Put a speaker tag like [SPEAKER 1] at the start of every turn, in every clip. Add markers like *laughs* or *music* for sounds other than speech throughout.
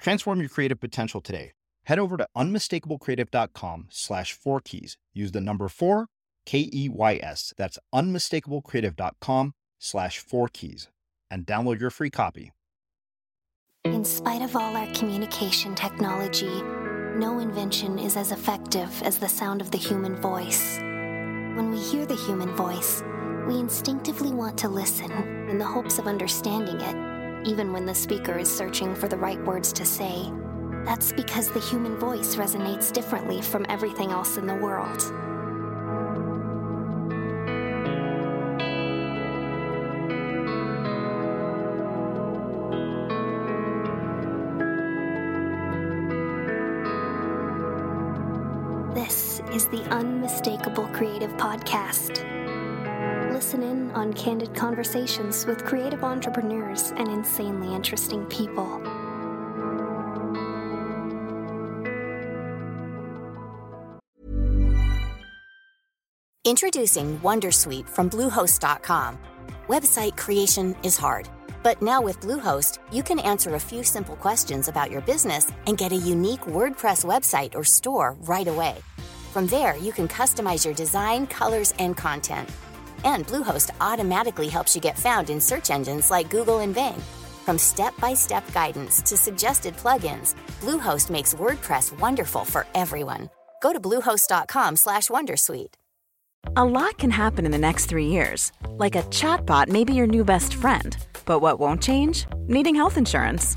[SPEAKER 1] Transform your creative potential today. Head over to unmistakablecreative.com slash four keys. Use the number four, K E Y S. That's unmistakablecreative.com slash four keys and download your free copy.
[SPEAKER 2] In spite of all our communication technology, no invention is as effective as the sound of the human voice. When we hear the human voice, we instinctively want to listen in the hopes of understanding it even when the speaker is searching for the right words to say. That's because the human voice resonates differently from everything else in the world. This is the Unmistakable Creative Podcast listen in on candid conversations with creative entrepreneurs and insanely interesting people.
[SPEAKER 3] Introducing Wondersuite from Bluehost.com. Website creation is hard, but now with Bluehost, you can answer a few simple questions about your business and get a unique WordPress website or store right away. From there, you can customize your design, colors, and content and Bluehost automatically helps you get found in search engines like Google and Bing. From step-by-step guidance to suggested plugins, Bluehost makes WordPress wonderful for everyone. Go to bluehost.com/wondersuite.
[SPEAKER 4] A lot can happen in the next 3 years. Like a chatbot may be your new best friend. But what won't change? Needing health insurance.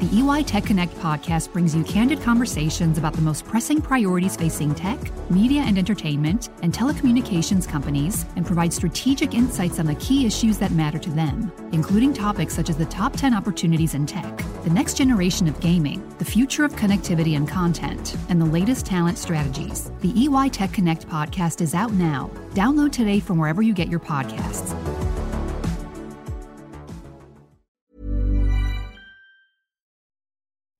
[SPEAKER 5] The EY Tech Connect podcast brings you candid conversations about the most pressing priorities facing tech, media and entertainment, and telecommunications companies, and provides strategic insights on the key issues that matter to them, including topics such as the top 10 opportunities in tech, the next generation of gaming, the future of connectivity and content, and the latest talent strategies. The EY Tech Connect podcast is out now. Download today from wherever you get your podcasts.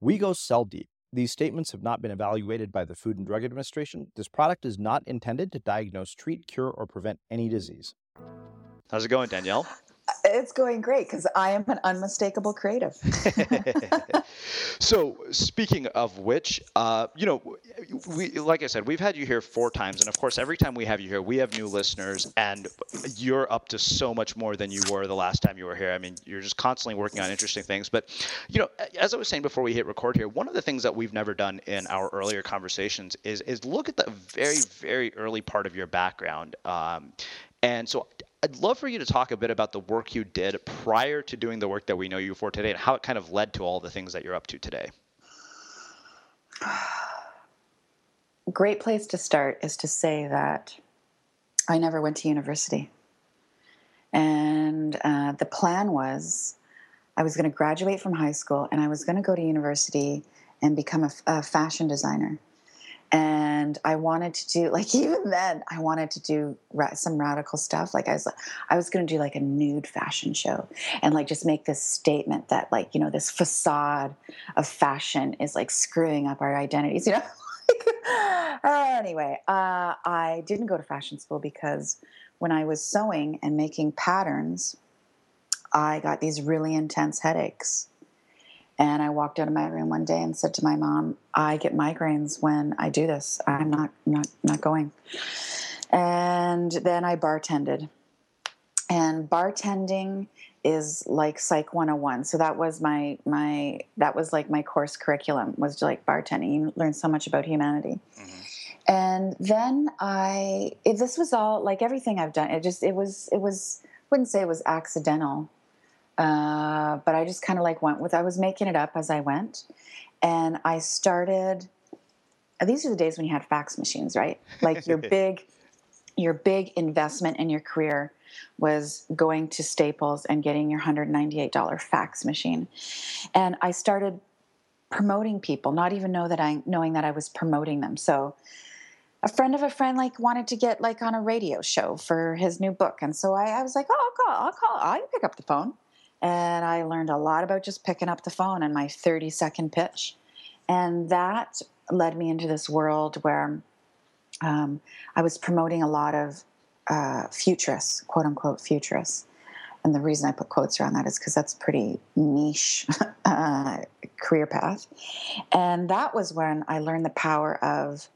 [SPEAKER 1] We go cell deep. These statements have not been evaluated by the Food and Drug Administration. This product is not intended to diagnose, treat, cure, or prevent any disease.
[SPEAKER 6] How's it going, Danielle?
[SPEAKER 7] It's going great because I am an unmistakable creative. *laughs*
[SPEAKER 6] so, speaking of which, uh, you know, we like I said, we've had you here four times, and of course, every time we have you here, we have new listeners, and you're up to so much more than you were the last time you were here. I mean, you're just constantly working on interesting things. But, you know, as I was saying before we hit record here, one of the things that we've never done in our earlier conversations is is look at the very very early part of your background. Um, and so I'd love for you to talk a bit about the work you did prior to doing the work that we know you for today and how it kind of led to all the things that you're up to today. *sighs*
[SPEAKER 7] Great place to start is to say that I never went to university. And uh, the plan was I was going to graduate from high school and I was going to go to university and become a, a fashion designer and I wanted to do like *laughs* even then I wanted to do ra- some radical stuff. Like I was I was going to do like a nude fashion show and like just make this statement that like you know this facade of fashion is like screwing up our identities. *laughs* You know. anyway, uh, I didn't go to fashion school because when I was sewing and making patterns, I got these really intense headaches and I walked out of my room one day and said to my mom, "I get migraines when I do this. I'm not not not going." And then I bartended. And bartending is like Psych 101. So that was my my that was like my course curriculum was like bartending. You learn so much about humanity. Mm-hmm. And then I this was all like everything I've done. It just it was it was wouldn't say it was accidental uh, but I just kind of like went with. I was making it up as I went, and I started. These are the days when you had fax machines, right? Like your *laughs* big, your big investment in your career was going to Staples and getting your hundred ninety eight dollar fax machine, and I started promoting people, not even know that I knowing that I was promoting them. So a friend of a friend like wanted to get like on a radio show for his new book and so I, I was like oh i'll call i'll call i'll pick up the phone and I learned a lot about just picking up the phone and my 30 second pitch. And that led me into this world where um, I was promoting a lot of uh, futurists, quote unquote futurists. And the reason I put quotes around that is because that's pretty niche *laughs* uh, career path. And that was when I learned the power of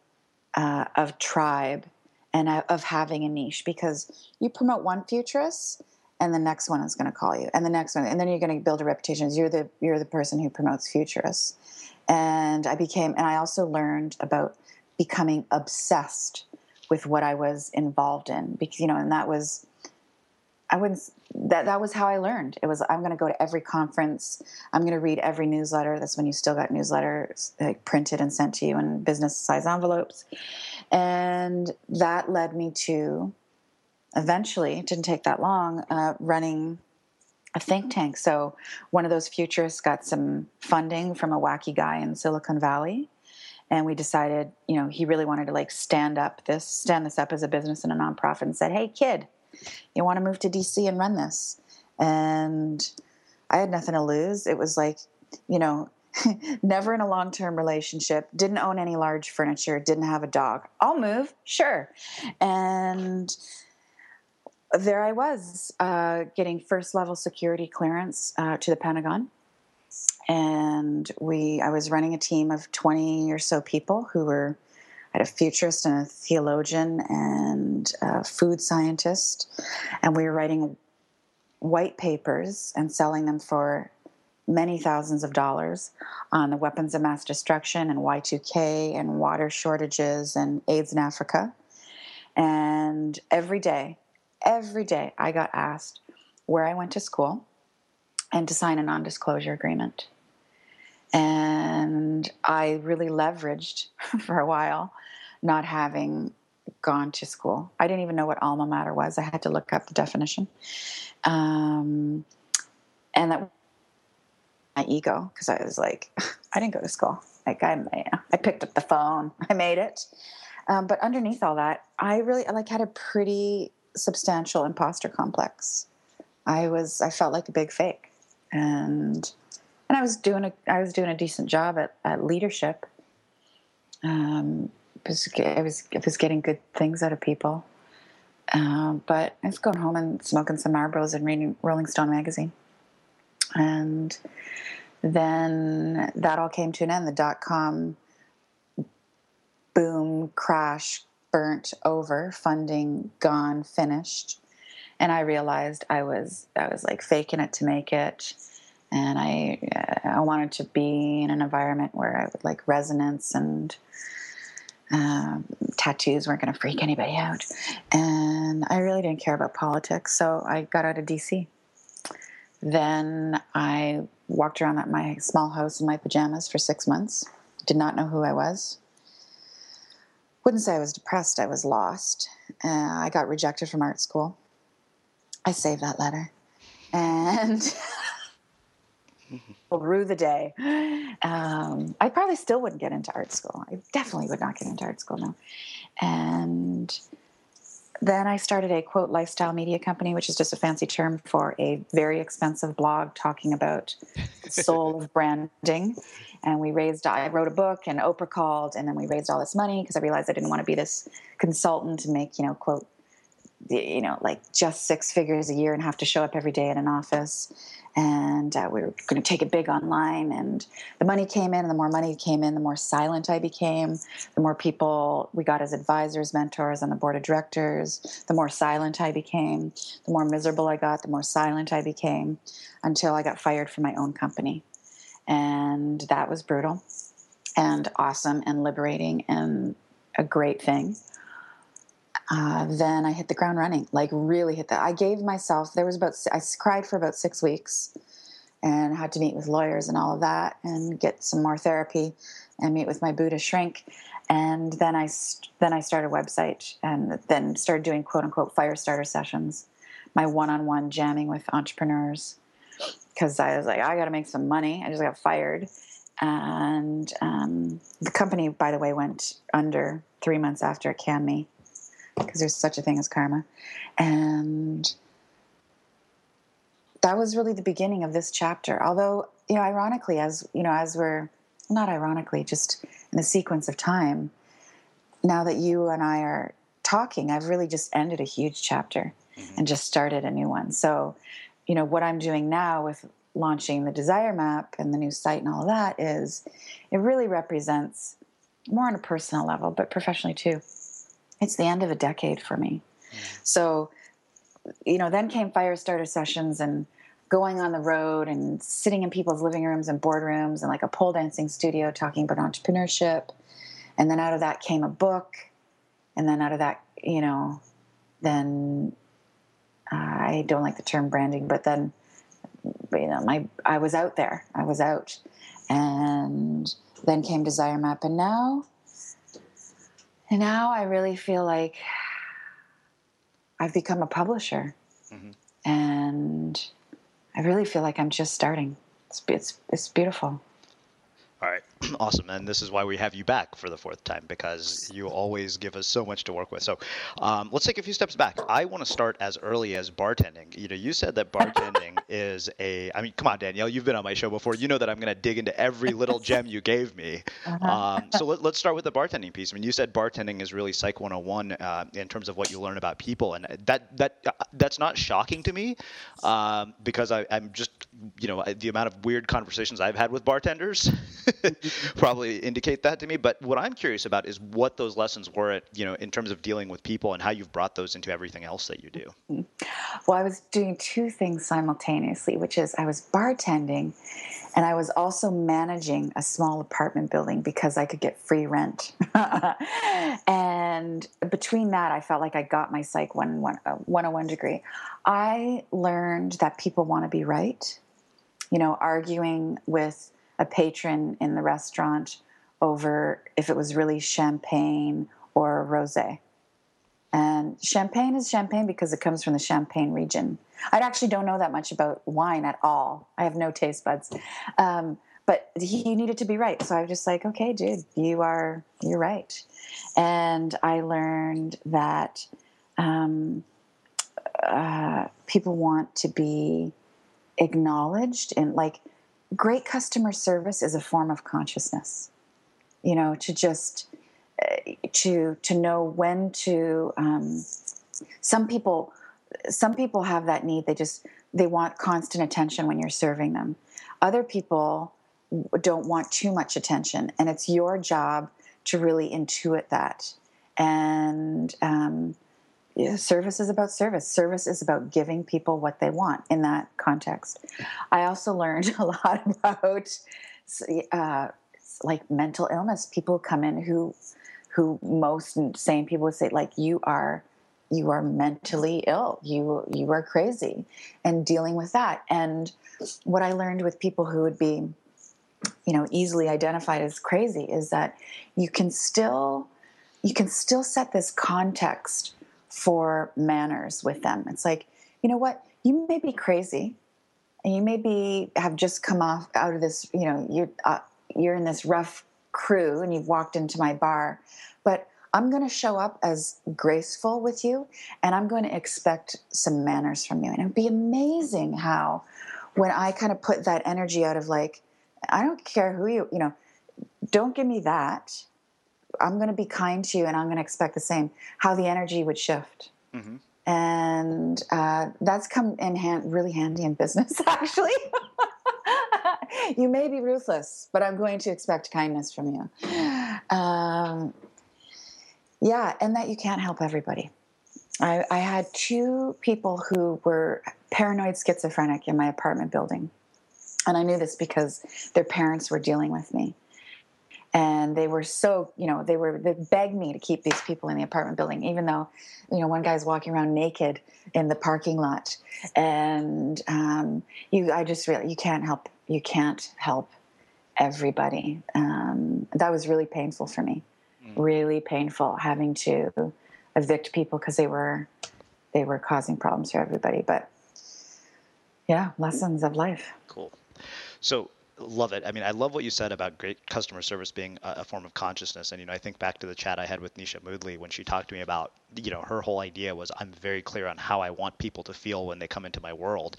[SPEAKER 7] uh, of tribe and of having a niche because you promote one futurist and the next one is going to call you and the next one and then you're going to build a reputation you're the you're the person who promotes futurists. And i became and i also learned about becoming obsessed with what i was involved in because you know and that was i wouldn't that that was how i learned. It was i'm going to go to every conference i'm going to read every newsletter that's when you still got newsletters like printed and sent to you in business size envelopes. And that led me to eventually, it didn't take that long, uh, running a think tank. So one of those futurists got some funding from a wacky guy in Silicon Valley. And we decided, you know, he really wanted to like stand up this, stand this up as a business and a nonprofit and said, Hey kid, you want to move to DC and run this? And I had nothing to lose. It was like, you know, *laughs* never in a long term relationship, didn't own any large furniture, didn't have a dog. I'll move, sure. And there I was uh, getting first level security clearance uh, to the Pentagon. And we, I was running a team of 20 or so people who were, had a futurist and a theologian and a food scientist. And we were writing white papers and selling them for many thousands of dollars on the weapons of mass destruction and Y2K and water shortages and AIDS in Africa. And every day every day I got asked where I went to school and to sign a non disclosure agreement. And I really leveraged *laughs* for a while not having gone to school. I didn't even know what alma mater was. I had to look up the definition. Um, and that my ego because I was like, *laughs* I didn't go to school. Like I, I picked up the phone, *laughs* I made it. Um, but underneath all that, I really like had a pretty substantial imposter complex. I was I felt like a big fake, and and I was doing a I was doing a decent job at, at leadership. Um, was, I was I was getting good things out of people, um, but I was going home and smoking some Marlboros and reading Rolling Stone magazine, and then that all came to an end. The dot com boom crash burnt over, funding gone, finished. And I realized I was I was like faking it to make it, and I I wanted to be in an environment where I would like resonance and um, tattoos weren't going to freak anybody out, and I really didn't care about politics, so I got out of DC. Then I walked around at my small house in my pajamas for six months. Did not know who I was wouldn't say I was depressed, I was lost. Uh, I got rejected from art school. I saved that letter. And *laughs* through the day, um, I probably still wouldn't get into art school. I definitely would not get into art school now. And then I started a quote lifestyle media company, which is just a fancy term for a very expensive blog talking about the soul of *laughs* branding. And we raised, I wrote a book and Oprah called, and then we raised all this money because I realized I didn't want to be this consultant and make, you know, quote, you know, like just six figures a year and have to show up every day in an office and uh, we were going to take it big online and the money came in and the more money came in the more silent i became. The more people we got as advisors mentors on the board of directors the more silent i became. The more miserable i got the more silent i became until i got fired from my own company. And that was brutal and awesome and liberating and a great thing uh, then I hit the ground running, like really hit that. I gave myself, there was about, I cried for about six weeks and had to meet with lawyers and all of that and get some more therapy and meet with my Buddha shrink. And then I, then I started a website and then started doing quote unquote fire starter sessions, my one on one jamming with entrepreneurs. Because I was like, I got to make some money. I just got fired. And um, the company, by the way, went under three months after it canned me because there's such a thing as karma. And that was really the beginning of this chapter. Although, you know, ironically, as you know, as we're not ironically, just in the sequence of time, now that you and I are talking, I've really just ended a huge chapter mm-hmm. and just started a new one. So, you know, what I'm doing now with launching the desire map and the new site and all of that is it really represents more on a personal level, but professionally too it's the end of a decade for me. Mm. So, you know, then came fire starter sessions and going on the road and sitting in people's living rooms and boardrooms and like a pole dancing studio talking about entrepreneurship. And then out of that came a book. And then out of that, you know, then uh, I don't like the term branding, but then, you know, my I was out there. I was out. And then came Desire Map. And now and now I really feel like I've become a publisher. Mm-hmm. And I really feel like I'm just starting. It's, it's, it's beautiful.
[SPEAKER 6] All right. *clears throat* Awesome. And this is why we have you back for the fourth time because you always give us so much to work with. So um, let's take a few steps back. I want to start as early as bartending. You know, you said that *laughs* bartending is a, I mean, come on, Danielle, you've been on my show before. You know that I'm going to dig into every *laughs* little gem you gave me. Uh-huh. Um, so let, us start with the bartending piece. I mean, you said bartending is really Psych 101 uh, in terms of what you learn about people. And that, that, uh, that's not shocking to me um, because I, I'm just, you know, the amount of weird conversations I've had with bartenders *laughs* probably indicate that to me. But what I'm curious about is what those lessons were, at, you know, in terms of dealing with people and how you've brought those into everything else that you do. Mm-hmm.
[SPEAKER 7] Well, I was doing two things simultaneously, which is I was bartending and I was also managing a small apartment building because I could get free rent. *laughs* and between that, I felt like I got my Psych 101 uh, degree. I learned that people want to be right. You know, arguing with a patron in the restaurant over if it was really champagne or rosé. And champagne is champagne because it comes from the Champagne region. I actually don't know that much about wine at all. I have no taste buds. Um, but he needed to be right. So I was just like, okay, dude, you are, you're right. And I learned that um, uh, people want to be acknowledged and like great customer service is a form of consciousness you know to just to to know when to um, some people some people have that need they just they want constant attention when you're serving them other people don't want too much attention and it's your job to really intuit that and um, yeah, service is about service. Service is about giving people what they want in that context. I also learned *laughs* a lot about uh, like mental illness. People come in who, who most sane people would say like you are, you are mentally ill. You you are crazy, and dealing with that. And what I learned with people who would be, you know, easily identified as crazy is that you can still, you can still set this context for manners with them. It's like, you know what? You may be crazy, and you may be have just come off out of this. You know, you're uh, you're in this rough crew, and you've walked into my bar, but I'm going to show up as graceful with you, and I'm going to expect some manners from you. And it'd be amazing how, when I kind of put that energy out of like, I don't care who you, you know, don't give me that I'm going to be kind to you and I'm going to expect the same, how the energy would shift. Mm-hmm. And uh, that's come in hand, really handy in business, *laughs* actually. You may be ruthless, but I'm going to expect kindness from you. Um, yeah, and that you can't help everybody. I, I had two people who were paranoid schizophrenic in my apartment building. And I knew this because their parents were dealing with me and they were so you know they were they begged me to keep these people in the apartment building even though you know one guy's walking around naked in the parking lot and um, you i just really you can't help you can't help everybody um, that was really painful for me mm. really painful having to evict people because they were they were causing problems for everybody but yeah lessons of life
[SPEAKER 6] cool so love it. I mean, I love what you said about great customer service being a, a, form of consciousness. And you know, I think back to the chat I had with Nisha Moodley when she talked to me about, you know, her whole idea was I'm very clear on how I want people to feel when they come into my world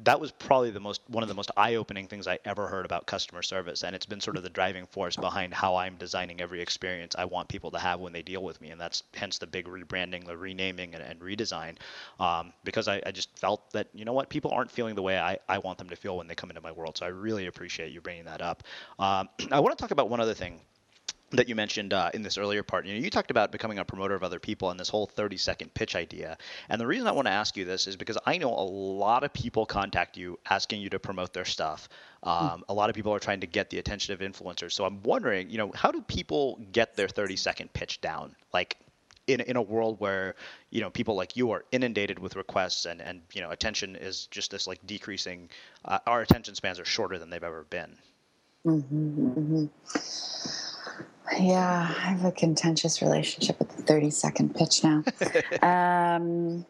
[SPEAKER 6] that was probably the most one of the most eye-opening things I ever heard about customer service, and it's been sort of the driving force behind how I'm designing every experience I want people to have when they deal with me, and that's hence the big rebranding, the renaming, and, and redesign, um, because I, I, just felt that you know what people aren't feeling the way I, I want them to feel when they come into my world. So I really appreciate you bringing that up. Um, *clears throat* I want to talk about one other thing that you mentioned uh, in this earlier part. You know, you talked about becoming a promoter of other people and this whole 30 second pitch idea. And the reason I want to ask you this is because I know a lot of people contact you asking you to promote their stuff. Hmm. Um. A lot of people are trying to get the attention of influencers. So I'm wondering, you know, how do people get their 30 second pitch down? Like, in, in a world where you know people like you are inundated with requests and, and you know attention is just this like decreasing uh, our attention spans are shorter than they've ever been mm-hmm,
[SPEAKER 7] mm-hmm. Yeah, I have a contentious relationship with the 30 second pitch now. *laughs* um,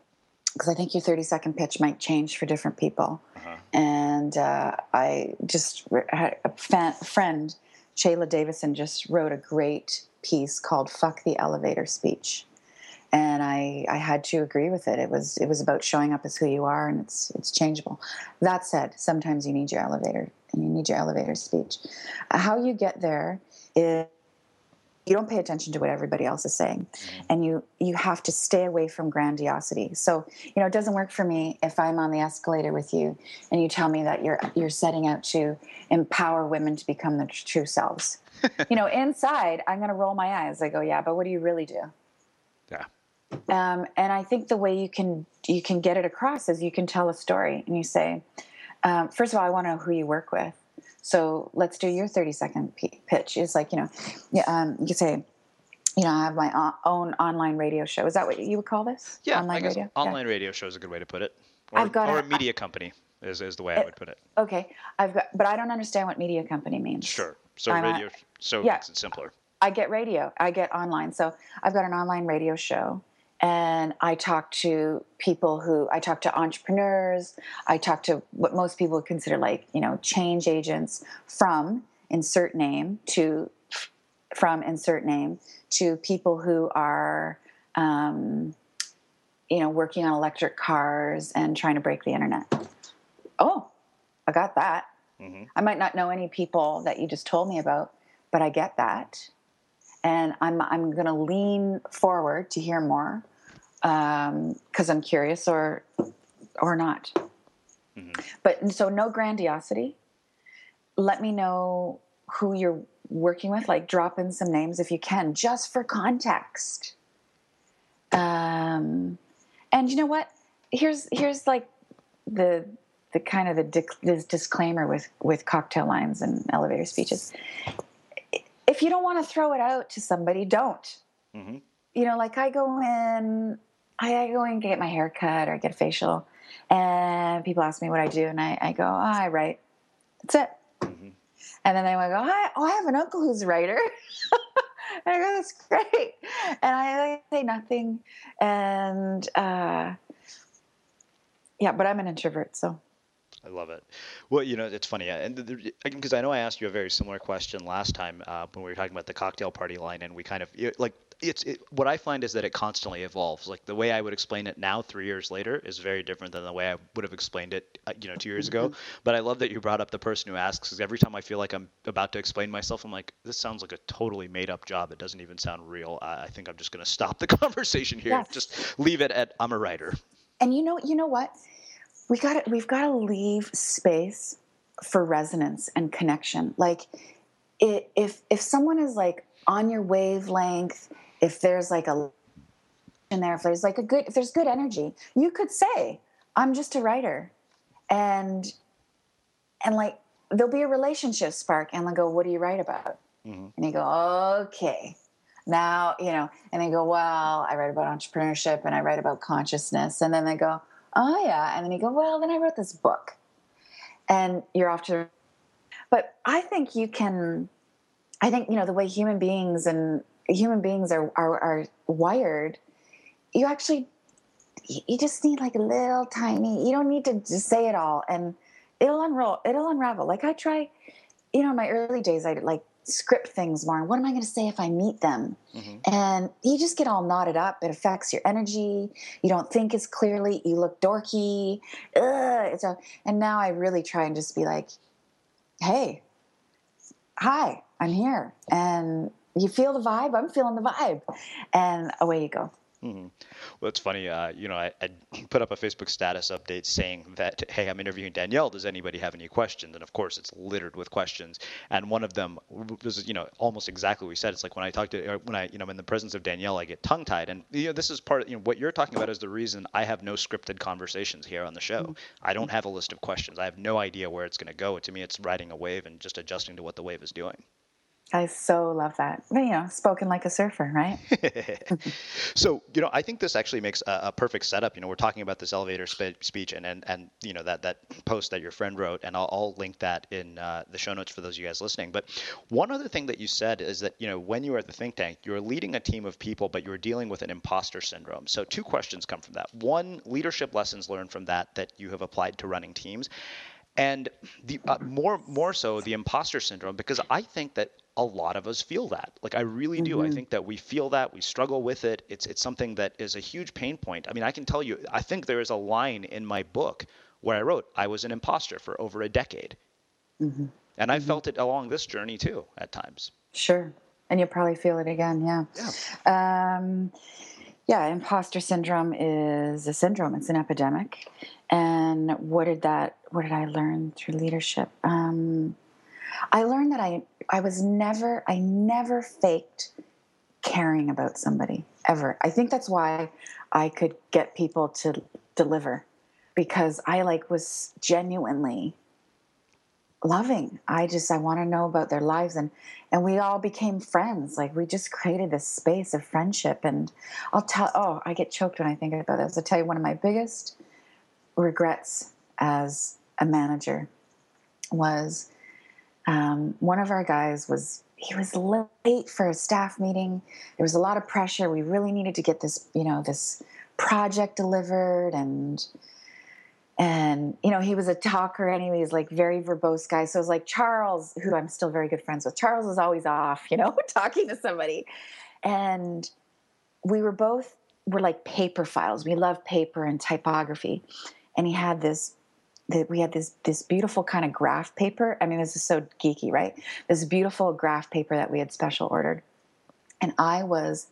[SPEAKER 7] because I think your 30 second pitch might change for different people. Uh-huh. And uh, I just had a fan, friend, Shayla Davison, just wrote a great piece called "Fuck the Elevator Speech," and I, I had to agree with it. It was it was about showing up as who you are, and it's it's changeable. That said, sometimes you need your elevator, and you need your elevator speech. How you get there is you don't pay attention to what everybody else is saying mm-hmm. and you you have to stay away from grandiosity so you know it doesn't work for me if i'm on the escalator with you and you tell me that you're you're setting out to empower women to become their true selves *laughs* you know inside i'm going to roll my eyes i go yeah but what do you really do
[SPEAKER 6] yeah
[SPEAKER 7] um, and i think the way you can you can get it across is you can tell a story and you say um, first of all i want to know who you work with so let's do your 30 second p- pitch. It's like, you know, um, you could say, you know, I have my own online radio show. Is that what you would call this?
[SPEAKER 6] Yeah, online radio. Online yeah. radio show is a good way to put it. Or, I've got or a, a media I, company is, is the way it, I would put it.
[SPEAKER 7] Okay, I've got, but I don't understand what media company means.
[SPEAKER 6] Sure. So I'm radio, a, so yeah, makes it simpler.
[SPEAKER 7] I get radio. I get online. So I've got an online radio show and I talk to people who I talk to entrepreneurs. I talk to what most people would consider like you know change agents from insert name to from insert name to people who are um, you know, working on electric cars and trying to break the internet. Oh, I got that. Mm-hmm. I might not know any people that you just told me about, but I get that. And I'm, I'm going to lean forward to hear more because um, I'm curious or, or not. Mm-hmm. But so no grandiosity. Let me know who you're working with. Like drop in some names if you can, just for context. Um, and you know what? Here's here's like the the kind of the this disclaimer with with cocktail lines and elevator speeches. If you don't want to throw it out to somebody, don't. Mm-hmm. You know, like I go in, I, go and get my hair cut or get a facial, and people ask me what I do, and I, I go, oh, I write. That's it. Mm-hmm. And then they go, Hi, oh, I have an uncle who's a writer. and *laughs* I go, that's great. And I say nothing. And uh, yeah, but I'm an introvert, so.
[SPEAKER 6] I love it. Well, you know, it's funny, and because I know I asked you a very similar question last time uh, when we were talking about the cocktail party line, and we kind of like it's it, what I find is that it constantly evolves. Like the way I would explain it now, three years later, is very different than the way I would have explained it, uh, you know, two years ago. Mm-hmm. But I love that you brought up the person who asks, because every time I feel like I'm about to explain myself, I'm like, this sounds like a totally made up job. It doesn't even sound real. I, I think I'm just going to stop the *laughs* conversation here. Yes. Just leave it at I'm a writer.
[SPEAKER 7] And you know, you know what? We got we've got to leave space for resonance and connection. Like, it, if if someone is like on your wavelength if there's like a in there, if there's like a good, if there's good energy, you could say, I'm just a writer. And, and like, there'll be a relationship spark and they'll go, what do you write about? Mm-hmm. And you go, okay. Now, you know, and they go, well, I write about entrepreneurship and I write about consciousness. And then they go, oh yeah. And then you go, well, then I wrote this book. And you're off to, but I think you can, I think, you know, the way human beings and human beings are, are, are wired, you actually you just need like a little tiny. You don't need to just say it all, and it'll unroll. It'll unravel. Like I try, you know, in my early days, I like script things more. What am I going to say if I meet them? Mm-hmm. And you just get all knotted up. It affects your energy. You don't think as clearly. You look dorky. Ugh, it's a, and now I really try and just be like, hey, hi, I'm here, and you feel the vibe i'm feeling the vibe and away you go
[SPEAKER 6] Mm-hmm. Well, it's funny. Uh, you know, I, I, *clears throat* put up a Facebook status update saying that, hey, I'm interviewing Danielle. Does anybody have any questions? And of course, it's littered with questions. And one of them was, you know, almost exactly what we said. It's like when I talk to, when I, you know, I'm in the presence of Danielle, I get tongue tied. And you know, this is part of, you know, what you're talking about is the reason I have no scripted conversations here on the show. Mm-hmm. I don't have a list of questions. I have no idea where it's going to go. To me, it's riding a wave and just adjusting to what the wave is doing.
[SPEAKER 7] I so love that. You know, spoken like a surfer, right? *laughs*
[SPEAKER 6] so, you know, I think this actually makes a, a perfect setup. You know, we're talking about this elevator spe- speech and, and, and, you know, that, that post that your friend wrote, and I'll, I'll link that in uh, the show notes for those of you guys listening. But one other thing that you said is that, you know, when you were at the think tank, you were leading a team of people, but you were dealing with an imposter syndrome. So, two questions come from that. One, leadership lessons learned from that that you have applied to running teams and the uh, more more so the imposter syndrome because i think that a lot of us feel that. Like I really do. Mm-hmm. I think that we feel that, we struggle with it. It's it's something that is a huge pain point. I mean, I can tell you I think there is a line in my book where I wrote I was an imposter for over a decade. Mm-hmm. And I mm-hmm. felt it along this journey too at times.
[SPEAKER 7] Sure. And you'll probably feel it again, yeah. Yeah. Um, yeah, imposter syndrome is a syndrome. It's an epidemic. And what did that what did I learn through leadership? Um, I learned that I I was never I never faked caring about somebody ever. I think that's why I could get people to deliver because I like was genuinely loving. I just I want to know about their lives and and we all became friends. Like we just created this space of friendship and I'll tell oh, I get choked when I think about this. I'll tell you one of my biggest regrets as a manager was um, one of our guys was he was late for a staff meeting. There was a lot of pressure. We really needed to get this, you know, this project delivered and and you know he was a talker anyway he's like very verbose guy so it was like charles who i'm still very good friends with charles is always off you know *laughs* talking to somebody and we were both were like paper files. We love paper and typography. And he had this that we had this this beautiful kind of graph paper. I mean, this is so geeky, right? This beautiful graph paper that we had special ordered. And I was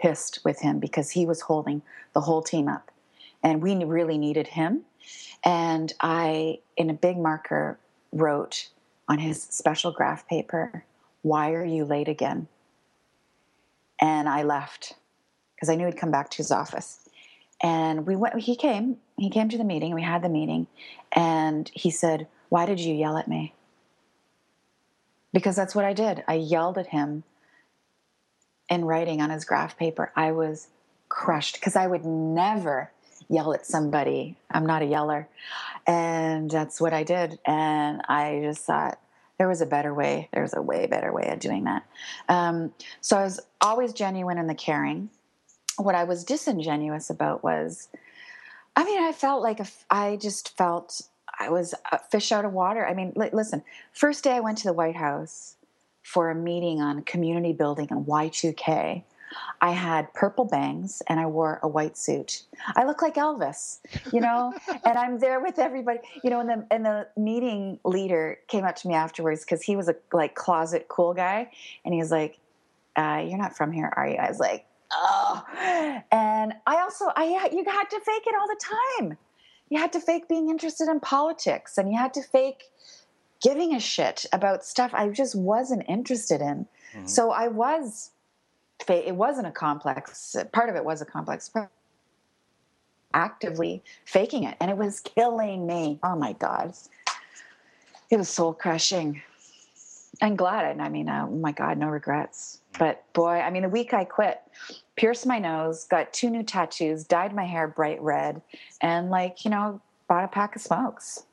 [SPEAKER 7] pissed with him because he was holding the whole team up. And we really needed him. And I, in a big marker, wrote on his special graph paper, Why are you late again? And I left because I knew he'd come back to his office. And we went, he came, he came to the meeting, we had the meeting, and he said, Why did you yell at me? Because that's what I did. I yelled at him in writing on his graph paper. I was crushed because I would never yell at somebody. I'm not a yeller. And that's what I did. And I just thought there was a better way. There was a way better way of doing that. Um, so I was always genuine in the caring. What I was disingenuous about was, I mean, I felt like a, I just felt I was a fish out of water. I mean, listen, first day I went to the White House for a meeting on community building and Y2K. I had purple bangs and I wore a white suit. I look like Elvis, you know, *laughs* and I'm there with everybody, you know, and the and the meeting leader came up to me afterwards because he was a like closet cool guy, and he was like, uh, "You're not from here, are you?" I was like, "Oh," and I also I you had to fake it all the time. You had to fake being interested in politics, and you had to fake giving a shit about stuff I just wasn't interested in. Mm-hmm. So I was it wasn't a complex part of it was a complex actively faking it and it was killing me oh my god it was soul crushing i'm glad and i mean oh my god no regrets but boy i mean the week i quit pierced my nose got two new tattoos dyed my hair bright red and like you know bought a pack of smokes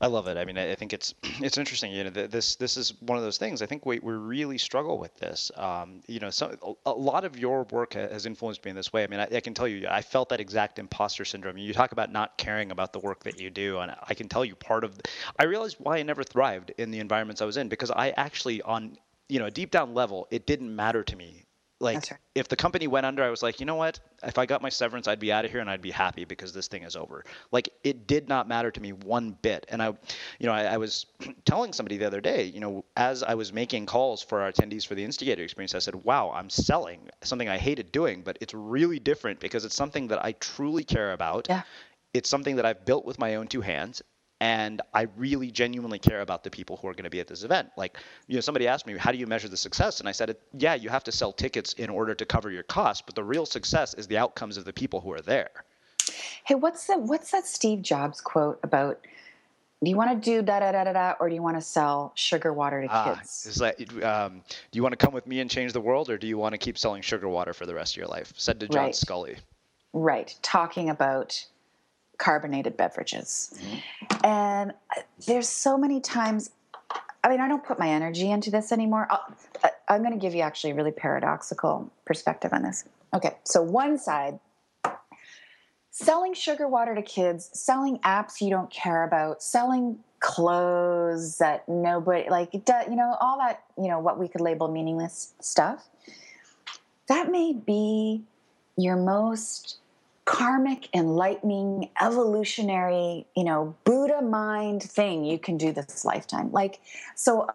[SPEAKER 6] I love it. I mean, I think it's *clears throat* it's interesting. You know, this this is one of those things. I think we, we really struggle with this. Um, you know, so a lot of your work has influenced me in this way. I mean, I, I, can tell you, I felt that exact imposter syndrome. You talk about not caring about the work that you do, and I can tell you part of. I realized why I never thrived in the environments I was in because I actually on you know a deep down level it didn't matter to me like right. if the company went under i was like you know what if i got my severance i'd be out of here and i'd be happy because this thing is over like it did not matter to me one bit and i you know i, I was *clears throat* telling somebody the other day you know as i was making calls for our attendees for the instigator experience i said wow i'm selling something i hated doing but it's really different because it's something that i truly care about
[SPEAKER 7] yeah.
[SPEAKER 6] it's something that i've built with my own two hands and I really genuinely care about the people who are going to be at this event. Like, you know, somebody asked me, how do you measure the success? And I said, yeah, you have to sell tickets in order to cover your costs, but the real success is the outcomes of the people who are there.
[SPEAKER 7] Hey, what's that? What's that Steve Jobs quote about? Do you want to do da da da da da, or do you want to sell sugar water to ah, kids?
[SPEAKER 6] Is that um, do you want to come with me and change the world, or do you want to keep selling sugar water for the rest of your life? Said to John right. Sculley.
[SPEAKER 7] Right, talking about carbonated beverages. Mm-hmm. And there's so many times, I mean, I don't put my energy into this anymore. i am going to give you actually a really paradoxical perspective on this. Okay, so one side, selling sugar water to kids, selling apps you don't care about, selling clothes that nobody like you know all that you know what we could label meaningless stuff that may be your most karmic, enlightening, evolutionary, you know, Buddha mind thing you can do this lifetime. Like, so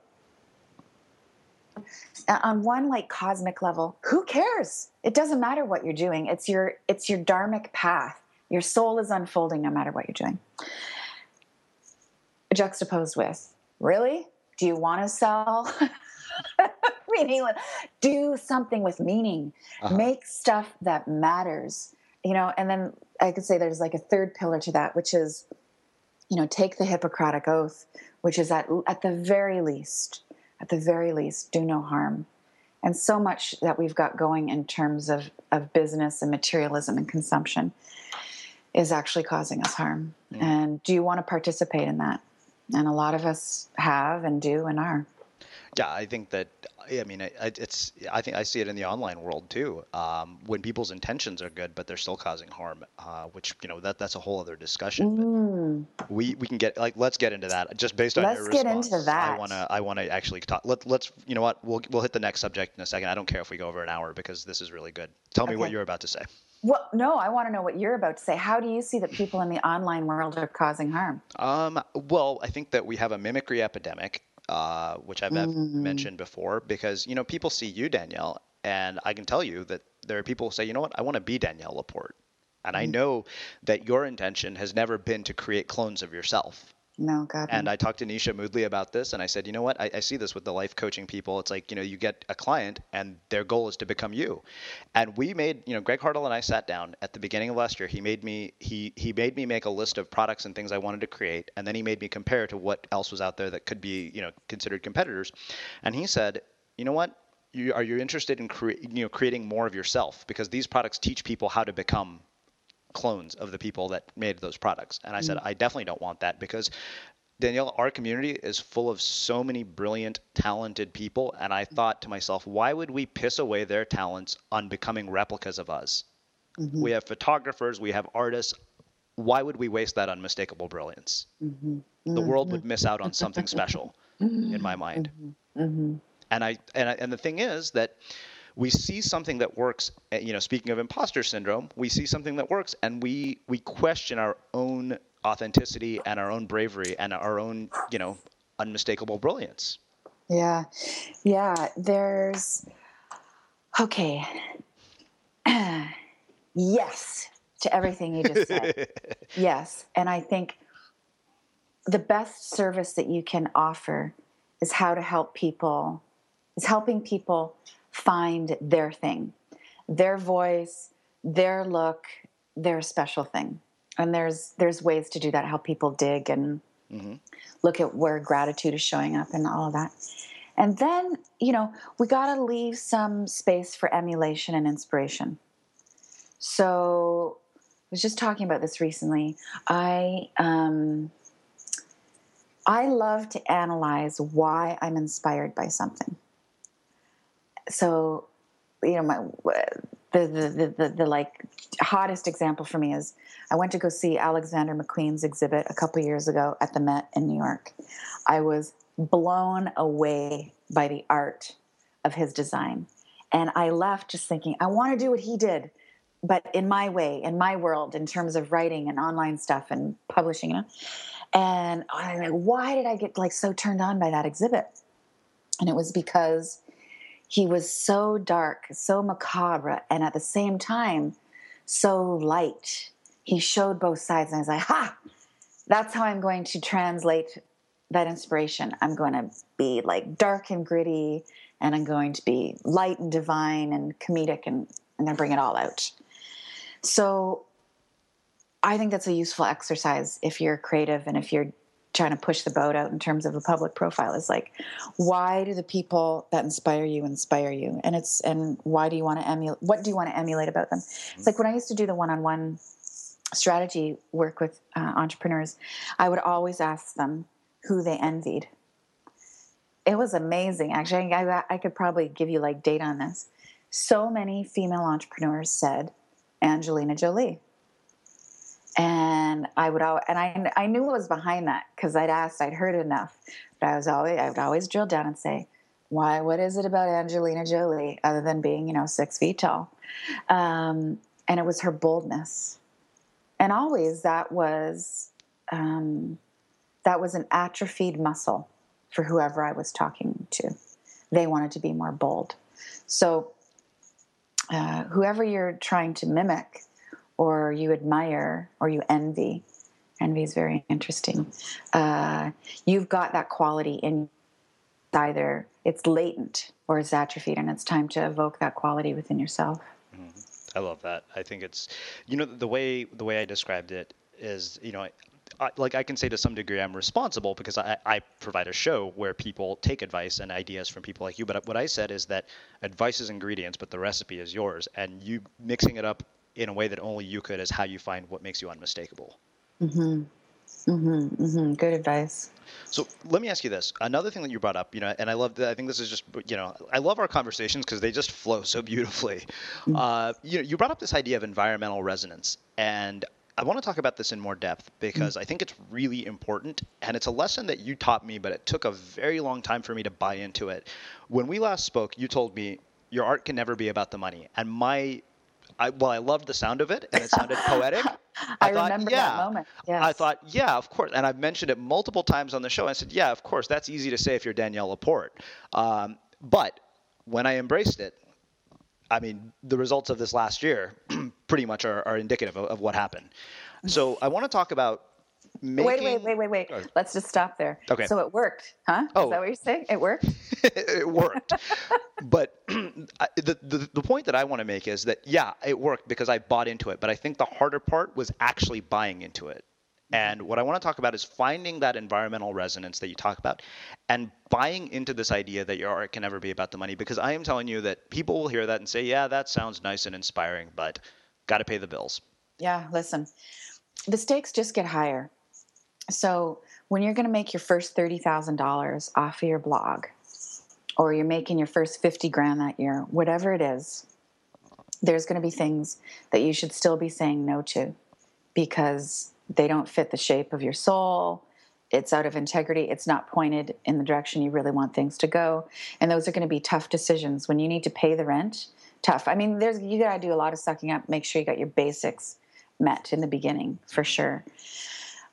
[SPEAKER 7] uh, on one like cosmic level, who cares? It doesn't matter what you're doing. It's your it's your dharmic path. Your soul is unfolding no matter what you're doing. Juxtaposed with, really? Do you want to sell? *laughs* meaning, do something with meaning. Uh-huh. Make stuff that matters you know, and then I could say there's like a third pillar to that, which is, you know, take the Hippocratic Oath, which is at at the very least, at the very least, do no harm. And so much that we've got going in terms of, of business and materialism and consumption is actually causing us harm. Mm. And do you want to participate in that? And a lot of us have and do and are.
[SPEAKER 6] Yeah, I think that. I mean, it's. I think I see it in the online world too. Um, when people's intentions are good, but they're still causing harm, uh, which you know that that's a whole other discussion. Mm. We we can get like let's get into that just based on
[SPEAKER 7] let's
[SPEAKER 6] your
[SPEAKER 7] get
[SPEAKER 6] response.
[SPEAKER 7] into that.
[SPEAKER 6] I wanna I wanna actually talk. Let, let's you know what we'll we'll hit the next subject in a second. I don't care if we go over an hour because this is really good. Tell me what you're about to say.
[SPEAKER 7] Well, no, I want to know what you're about to say. How do you see that people in the online world are causing harm?
[SPEAKER 6] Um, well, I think that we have a mimicry epidemic, uh, which I've mm-hmm. mentioned before, because you know people see you, Danielle, and I can tell you that there are people who say, you know what, I want to be Danielle Laporte, and mm-hmm. I know that your intention has never been to create clones of yourself.
[SPEAKER 7] No, God.
[SPEAKER 6] And I talked to Nisha Moodley about this, and I said, you know what? I, I, see this with the life coaching people. It's like, you know, you get a client, and their goal is to become you. And we made, you know, Greg Hartle and I sat down at the beginning of last year. He made me he he made me make a list of products and things I wanted to create, and then he made me compare to what else was out there that could be, you know, considered competitors. And he said, you know what? You, are you interested in cre- you know creating more of yourself because these products teach people how to become clones of the people that made those products. And I said, mm. I definitely don't want that because Danielle, our community is full of so many brilliant, talented people. And I thought to myself, why would we piss away their talents on becoming replicas of us? Mm-hmm. We have photographers, we have artists. Why would we waste that unmistakable brilliance? Mm-hmm. Mm-hmm. The world would miss out on something special, in my mind. Mm-hmm. Mm-hmm. And I and I, and the thing is that we see something that works eh, you know speaking of imposter syndrome we see something that works and we we question our own authenticity and our own bravery and our own you know unmistakable brilliance.
[SPEAKER 7] Yeah. Yeah there's okay. *clears throat* Yes to everything you just said. *laughs* Yes and i think the best service that you can offer is how to help people is helping people find their thing, their voice, their look, their special thing. And there's there's ways to do that. How people dig and mm-hmm. look at where gratitude is showing up and all of that. And then you know we got to leave some space for emulation and inspiration. So I was just talking about this recently. I um, I love to analyze why I'm inspired by something so you know my the, the the, the like hottest example for me is I went to go see Alexander McQueen's exhibit a couple years ago at the Met in New York. I was blown away by the art of his design. And I left just thinking, I want to do what he did, but in my way, in my world, in terms of writing and online stuff and publishing, you know. And I'm like, why did I get like so turned on by that exhibit? And it was because he was so dark, so macabre, and at the same time, so light. He showed both sides, and I was like, ha! That's how I'm going to translate that inspiration. I'm going to be like dark and gritty, and I'm going to be light and divine and comedic, and I'm bring it all out. So I think that's a useful exercise if you're creative and if you're trying to push the boat out in terms of a public profile is like why do the people that inspire you inspire you? And it's and why do you want to emulate what do you want to emulate about them? It's like when i used to do the one-on-one strategy work with uh, entrepreneurs i would always ask them who they envied. It was amazing actually. I, I could probably give you like data on this. So many female entrepreneurs said angelina jolie and I would always, and I, I knew what was behind that because I'd asked, I'd heard enough, but I was always, I would always drill down and say, why, what is it about Angelina Jolie other than being, you know, six feet tall? Um, and it was her boldness. And always that was, um, that was an atrophied muscle for whoever I was talking to. They wanted to be more bold. So, uh, whoever you're trying to mimic, or you admire or you envy. Envy is very interesting. Uh, you've got that quality in either it's latent or it's atrophied, and it's time to evoke that quality within yourself.
[SPEAKER 6] Mm-hmm. I love that. I think it's, you know, the way the way I described it is, you know, I, like I can say to some degree I'm responsible because I, I provide a show where people take advice and ideas from people like you. But what I said is that advice is ingredients, but the recipe is yours, and you mixing it up in a way that only you could is how you find what makes you unmistakable.
[SPEAKER 7] Mm-hmm. Mm-hmm, mm-hmm. Good advice.
[SPEAKER 6] So let me ask you this. Another thing that you brought up, you know, and I love that. I think this is just, you know, I love our conversations because they just flow so beautifully. Mm-hmm. Uh, you know, you brought up this idea of environmental resonance, and I want to talk about this in more depth because mm-hmm. I think it's really important, and it's a lesson that you taught me, but it took a very long time for me to buy into it. When we last spoke, you told me your art can never be about the money, and my I, well, I loved the sound of it, and it sounded *laughs* poetic.
[SPEAKER 7] I, I thought, remember yeah. that moment. Yes.
[SPEAKER 6] I thought, yeah, of course. And I've mentioned it multiple times on the show. I said, yeah, of course. That's easy to say if you're Danielle Laporte. Um, but when I embraced it, I mean, the results of this last year *clears throat* pretty much are, are indicative of, of, what happened. So I want to talk about Making...
[SPEAKER 7] Wait, wait, wait, wait, wait. Oh. Let's just stop there.
[SPEAKER 6] Okay.
[SPEAKER 7] So it worked, huh? Oh. Is that oh. what you're saying? It worked? *laughs*
[SPEAKER 6] it worked. but *clears throat* the, the, the point that I want to make is that, yeah, it worked because I bought into it. But I think the harder part was actually buying into it. Mm-hmm. And what I want to talk about is finding that environmental resonance that you talk about and buying into this idea that your art can never be about the money. Because I am telling you that people will hear that and say, yeah, that sounds nice and inspiring, but got to pay the bills.
[SPEAKER 7] Yeah, listen, the stakes just get higher. So when you're going to make your first $30,000 off of your blog, or you're making your first 50 grand that year, whatever it is, there's going to be things that you should still be saying no to because they don't fit the shape of your soul. It's out of integrity. It's not pointed in the direction you really want things to go. And those are going to be tough decisions when you need to pay the rent. Tough. I mean, there's you got to do a lot of sucking up. Make sure you got your basics met in the beginning for sure.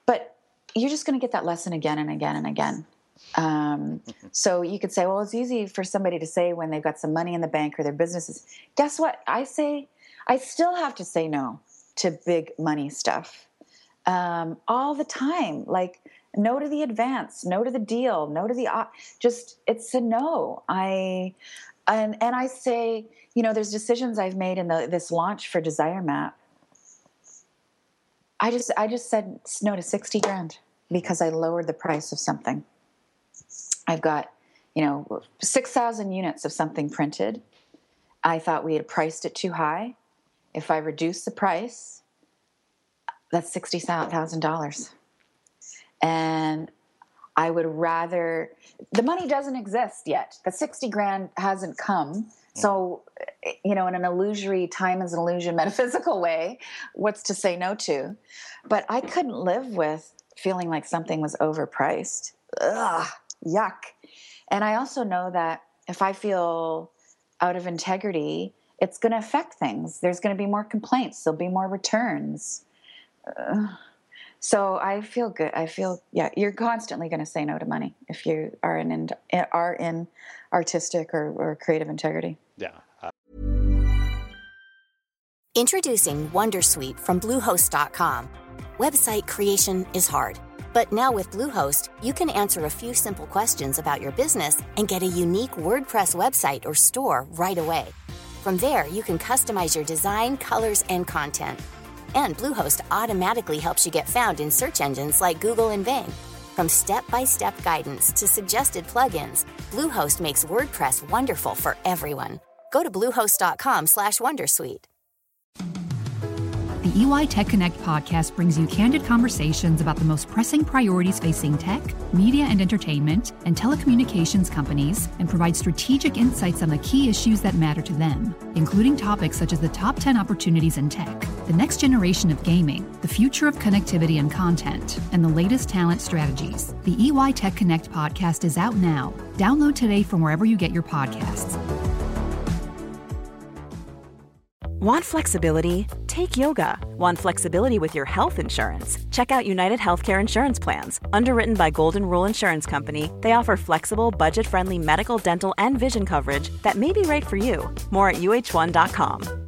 [SPEAKER 7] But you're just going to get that lesson again and again and again. Um, so you could say, well, it's easy for somebody to say when they've got some money in the bank or their businesses. Guess what? I say, I still have to say no to big money stuff um, all the time. Like, no to the advance, no to the deal, no to the just it's a no. I and and I say, you know, there's decisions I've made in the, this launch for Desire Map I just I just said no to 60 grand because I lowered the price of something. I've got, you know, 6,000 units of something printed. I thought we had priced it too high. If I reduce the price, that's $60,000. And I would rather the money doesn't exist yet. The 60 grand hasn't come. So, you know, in an illusory time is an illusion *laughs* metaphysical way, what's to say no to? But I couldn't live with feeling like something was overpriced. Ugh, yuck. And I also know that if I feel out of integrity, it's going to affect things. There's going to be more complaints, there'll be more returns. Uh, so I feel good. I feel yeah. You're constantly going to say no to money if you are in, in are in artistic or, or creative integrity.
[SPEAKER 6] Yeah. Uh-
[SPEAKER 3] Introducing WonderSuite from Bluehost.com. Website creation is hard, but now with Bluehost, you can answer a few simple questions about your business and get a unique WordPress website or store right away. From there, you can customize your design, colors, and content and Bluehost automatically helps you get found in search engines like Google and Bing. From step-by-step guidance to suggested plugins, Bluehost makes WordPress wonderful for everyone. Go to bluehost.com/wondersuite.
[SPEAKER 5] The EY Tech Connect podcast brings you candid conversations about the most pressing priorities facing tech, media and entertainment, and telecommunications companies, and provides strategic insights on the key issues that matter to them, including topics such as the top 10 opportunities in tech, the next generation of gaming, the future of connectivity and content, and the latest talent strategies. The EY Tech Connect podcast is out now. Download today from wherever you get your podcasts.
[SPEAKER 4] Want flexibility? Take yoga. Want flexibility with your health insurance? Check out United Healthcare Insurance Plans. Underwritten by Golden Rule Insurance Company, they offer flexible, budget friendly medical, dental, and vision coverage that may be right for you. More at uh1.com.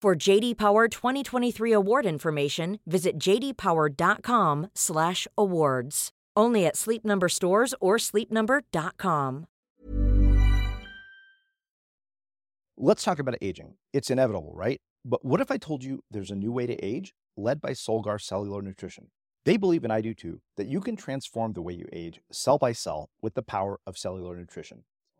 [SPEAKER 8] For JD Power 2023 award information, visit jdpower.com/awards. Only at Sleep Number stores or sleepnumber.com.
[SPEAKER 1] Let's talk about aging. It's inevitable, right? But what if I told you there's a new way to age, led by Solgar Cellular Nutrition? They believe, and I do too, that you can transform the way you age cell by cell with the power of cellular nutrition.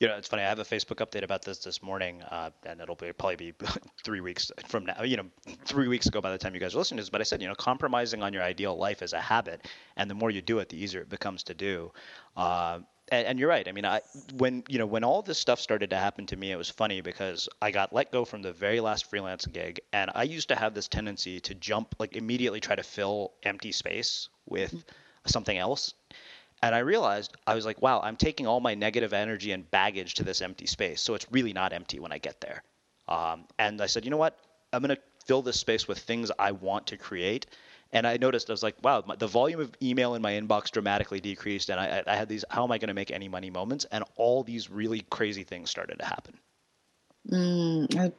[SPEAKER 6] you know, it's funny. I have a Facebook update about this this morning, uh, and it'll be, probably be *laughs* three weeks from now. You know, three weeks ago by the time you guys are listening to this. But I said, you know, compromising on your ideal life is a habit, and the more you do it, the easier it becomes to do. Uh, and, and, you're right. I mean, I when you know when all this stuff started to happen to me, it was funny because I got let go from the very last freelance gig, and I used to have this tendency to jump, like immediately try to fill empty space with mm-hmm. something else. And I realized I was like, wow, I'm taking all my negative energy and baggage to this empty space. So it's really not empty when I get there. Um, and I said, you know what? I'm going to fill this space with things I want to create. And I noticed I was like, wow, the volume of email in my inbox dramatically decreased, and I, I had these, how am I going to make any money moments? And all these really crazy things started to happen.
[SPEAKER 7] Mm,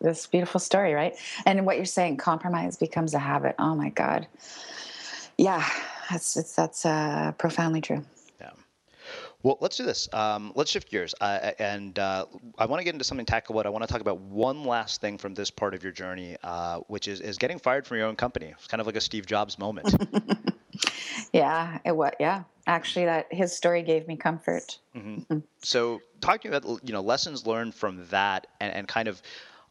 [SPEAKER 7] this beautiful story, right? And what you're saying, compromise becomes a habit. Oh my God. Yeah, that's it's, that's uh, profoundly true.
[SPEAKER 6] Yeah. Well, let's do this. Um, let's shift gears, uh, and uh, I want to get into something tactical. But I want to talk about one last thing from this part of your journey, uh, which is is getting fired from your own company. It's kind of like a Steve Jobs moment. *laughs*
[SPEAKER 7] yeah, it was. Yeah, actually, that his story gave me comfort.
[SPEAKER 6] Mm-hmm. mm-hmm. So, talking about you know lessons learned from that, and, and kind of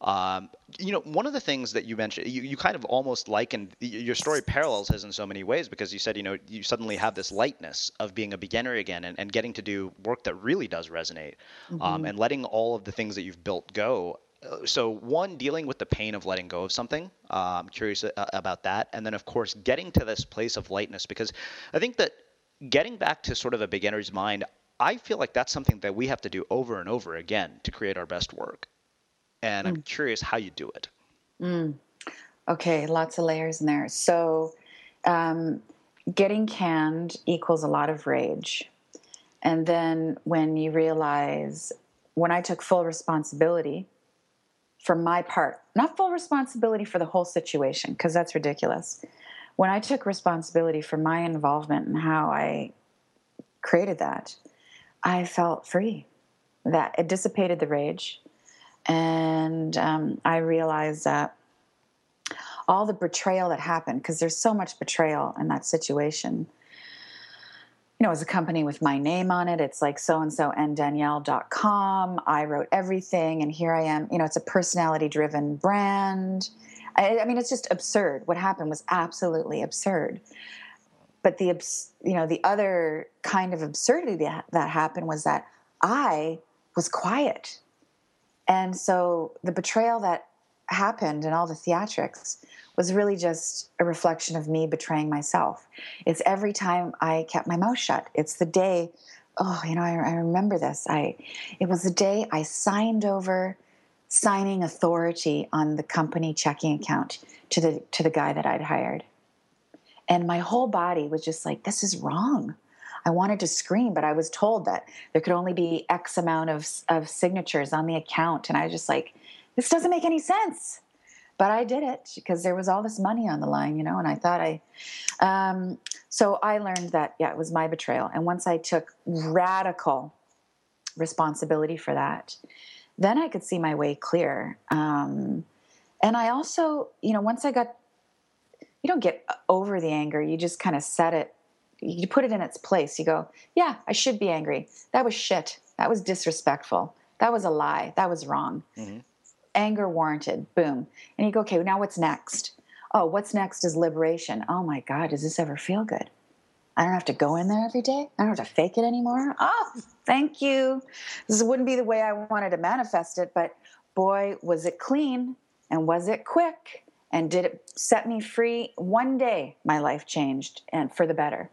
[SPEAKER 6] um, you know, one of the things that you mentioned, you, you kind of almost likened your story parallels his in so many ways because you said, you know, you suddenly have this lightness of being a beginner again and, and getting to do work that really does resonate um, mm-hmm. um, and letting all of the things that you've built go. Uh, so, one, dealing with the pain of letting go of something. Uh, I'm curious about that. And then, of course, getting to this place of lightness because I think that getting back to sort of a beginner's mind, I feel like that's something that we have to do over and over again to create our best work and I'm mm. curious how you do it.
[SPEAKER 7] Mm. Okay, lots of layers in there. So, um, getting canned equals a lot of rage. And then when you realize, when I took full responsibility for my part, not full responsibility for the whole situation, because that's ridiculous. When I took responsibility for my involvement and how I created that, I felt free. That it dissipated the rage and um, I realized that all the betrayal that happened, because there's so much betrayal in that situation. You know, as a company with my name on it, it's like so and so and Danielle.com. I wrote everything, and here I am. You know, it's a personality driven brand. I, I mean, it's just absurd. What happened was absolutely absurd. But the, you know, the other kind of absurdity that, that happened was that I was quiet and so the betrayal that happened and all the theatrics was really just a reflection of me betraying myself. It's every time I kept my mouth shut. It's the day, oh, you know, I, I remember this. I, it was the day I signed over signing authority on the company checking account to the to the guy that I'd hired. And my whole body was just like, this is wrong. I wanted to scream, but I was told that there could only be X amount of, of signatures on the account. And I was just like, this doesn't make any sense. But I did it because there was all this money on the line, you know, and I thought I. Um, so I learned that, yeah, it was my betrayal. And once I took radical responsibility for that, then I could see my way clear. Um, and I also, you know, once I got, you don't get over the anger, you just kind of set it you put it in its place. You go, yeah, I should be angry. That was shit. That was disrespectful. That was a lie. That was wrong. Mm-hmm. Anger warranted. Boom. And you go, okay, now what's next? Oh, what's next is liberation. Oh my God, does this ever feel good? I don't have to go in there every day. I don't have to fake it anymore. Oh, thank you. This wouldn't be the way I wanted to manifest it, but boy, was it clean and was it quick and did it set me free? One day my life changed and for the better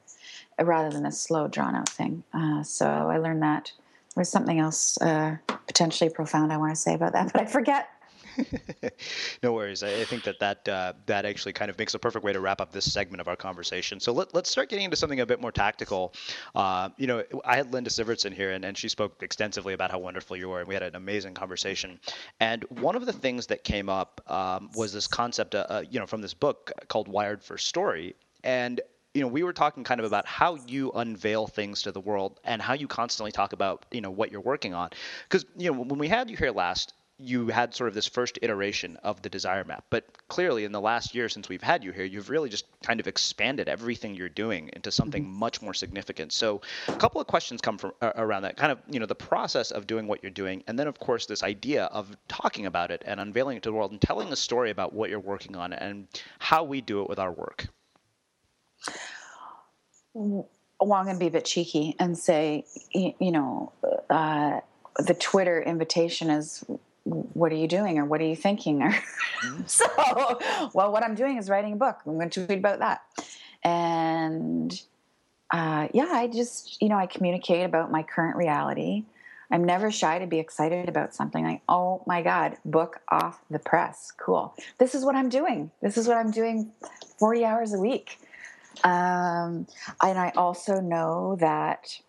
[SPEAKER 7] rather than a slow, drawn out thing. Uh, so I learned that. There's something else uh, potentially profound I want to say about that, *laughs* but I forget. *laughs*
[SPEAKER 6] no worries. I, think that that uh, that actually kind of makes a perfect way to wrap up this segment of our conversation. So let, let's start getting into something a bit more tactical. Uh, you know, I had Linda Sivertsen here, and, and she spoke extensively about how wonderful you were, and we had an amazing conversation. And one of the things that came up um, was this concept, uh, uh you know, from this book called Wired for Story. And you know, we were talking kind of about how you unveil things to the world and how you constantly talk about, you know, what you're working on. Because, you know, when we had you here last, you had sort of this first iteration of the desire map. But clearly, in the last year since we've had you here, you've really just kind of expanded everything you're doing into something mm-hmm. much more significant. So, a couple of questions come from uh, around that kind of, you know, the process of doing what you're doing, and then of course this idea of talking about it and unveiling it to the world and telling a story about what you're working on and how we do it with our work.
[SPEAKER 7] Well, I'm going to be a bit cheeky and say, you know, uh, the Twitter invitation is what are you doing? or what are you thinking? or mm-hmm. *laughs* so well what i'm doing is writing a book. I'm going to tweet about that. And uh, yeah i just you know i communicate about my current reality. I'm never shy to be excited about something. Like oh my god book off the press. Cool. This is what i'm doing. This is what i'm doing 40 hours a week um, and i also know that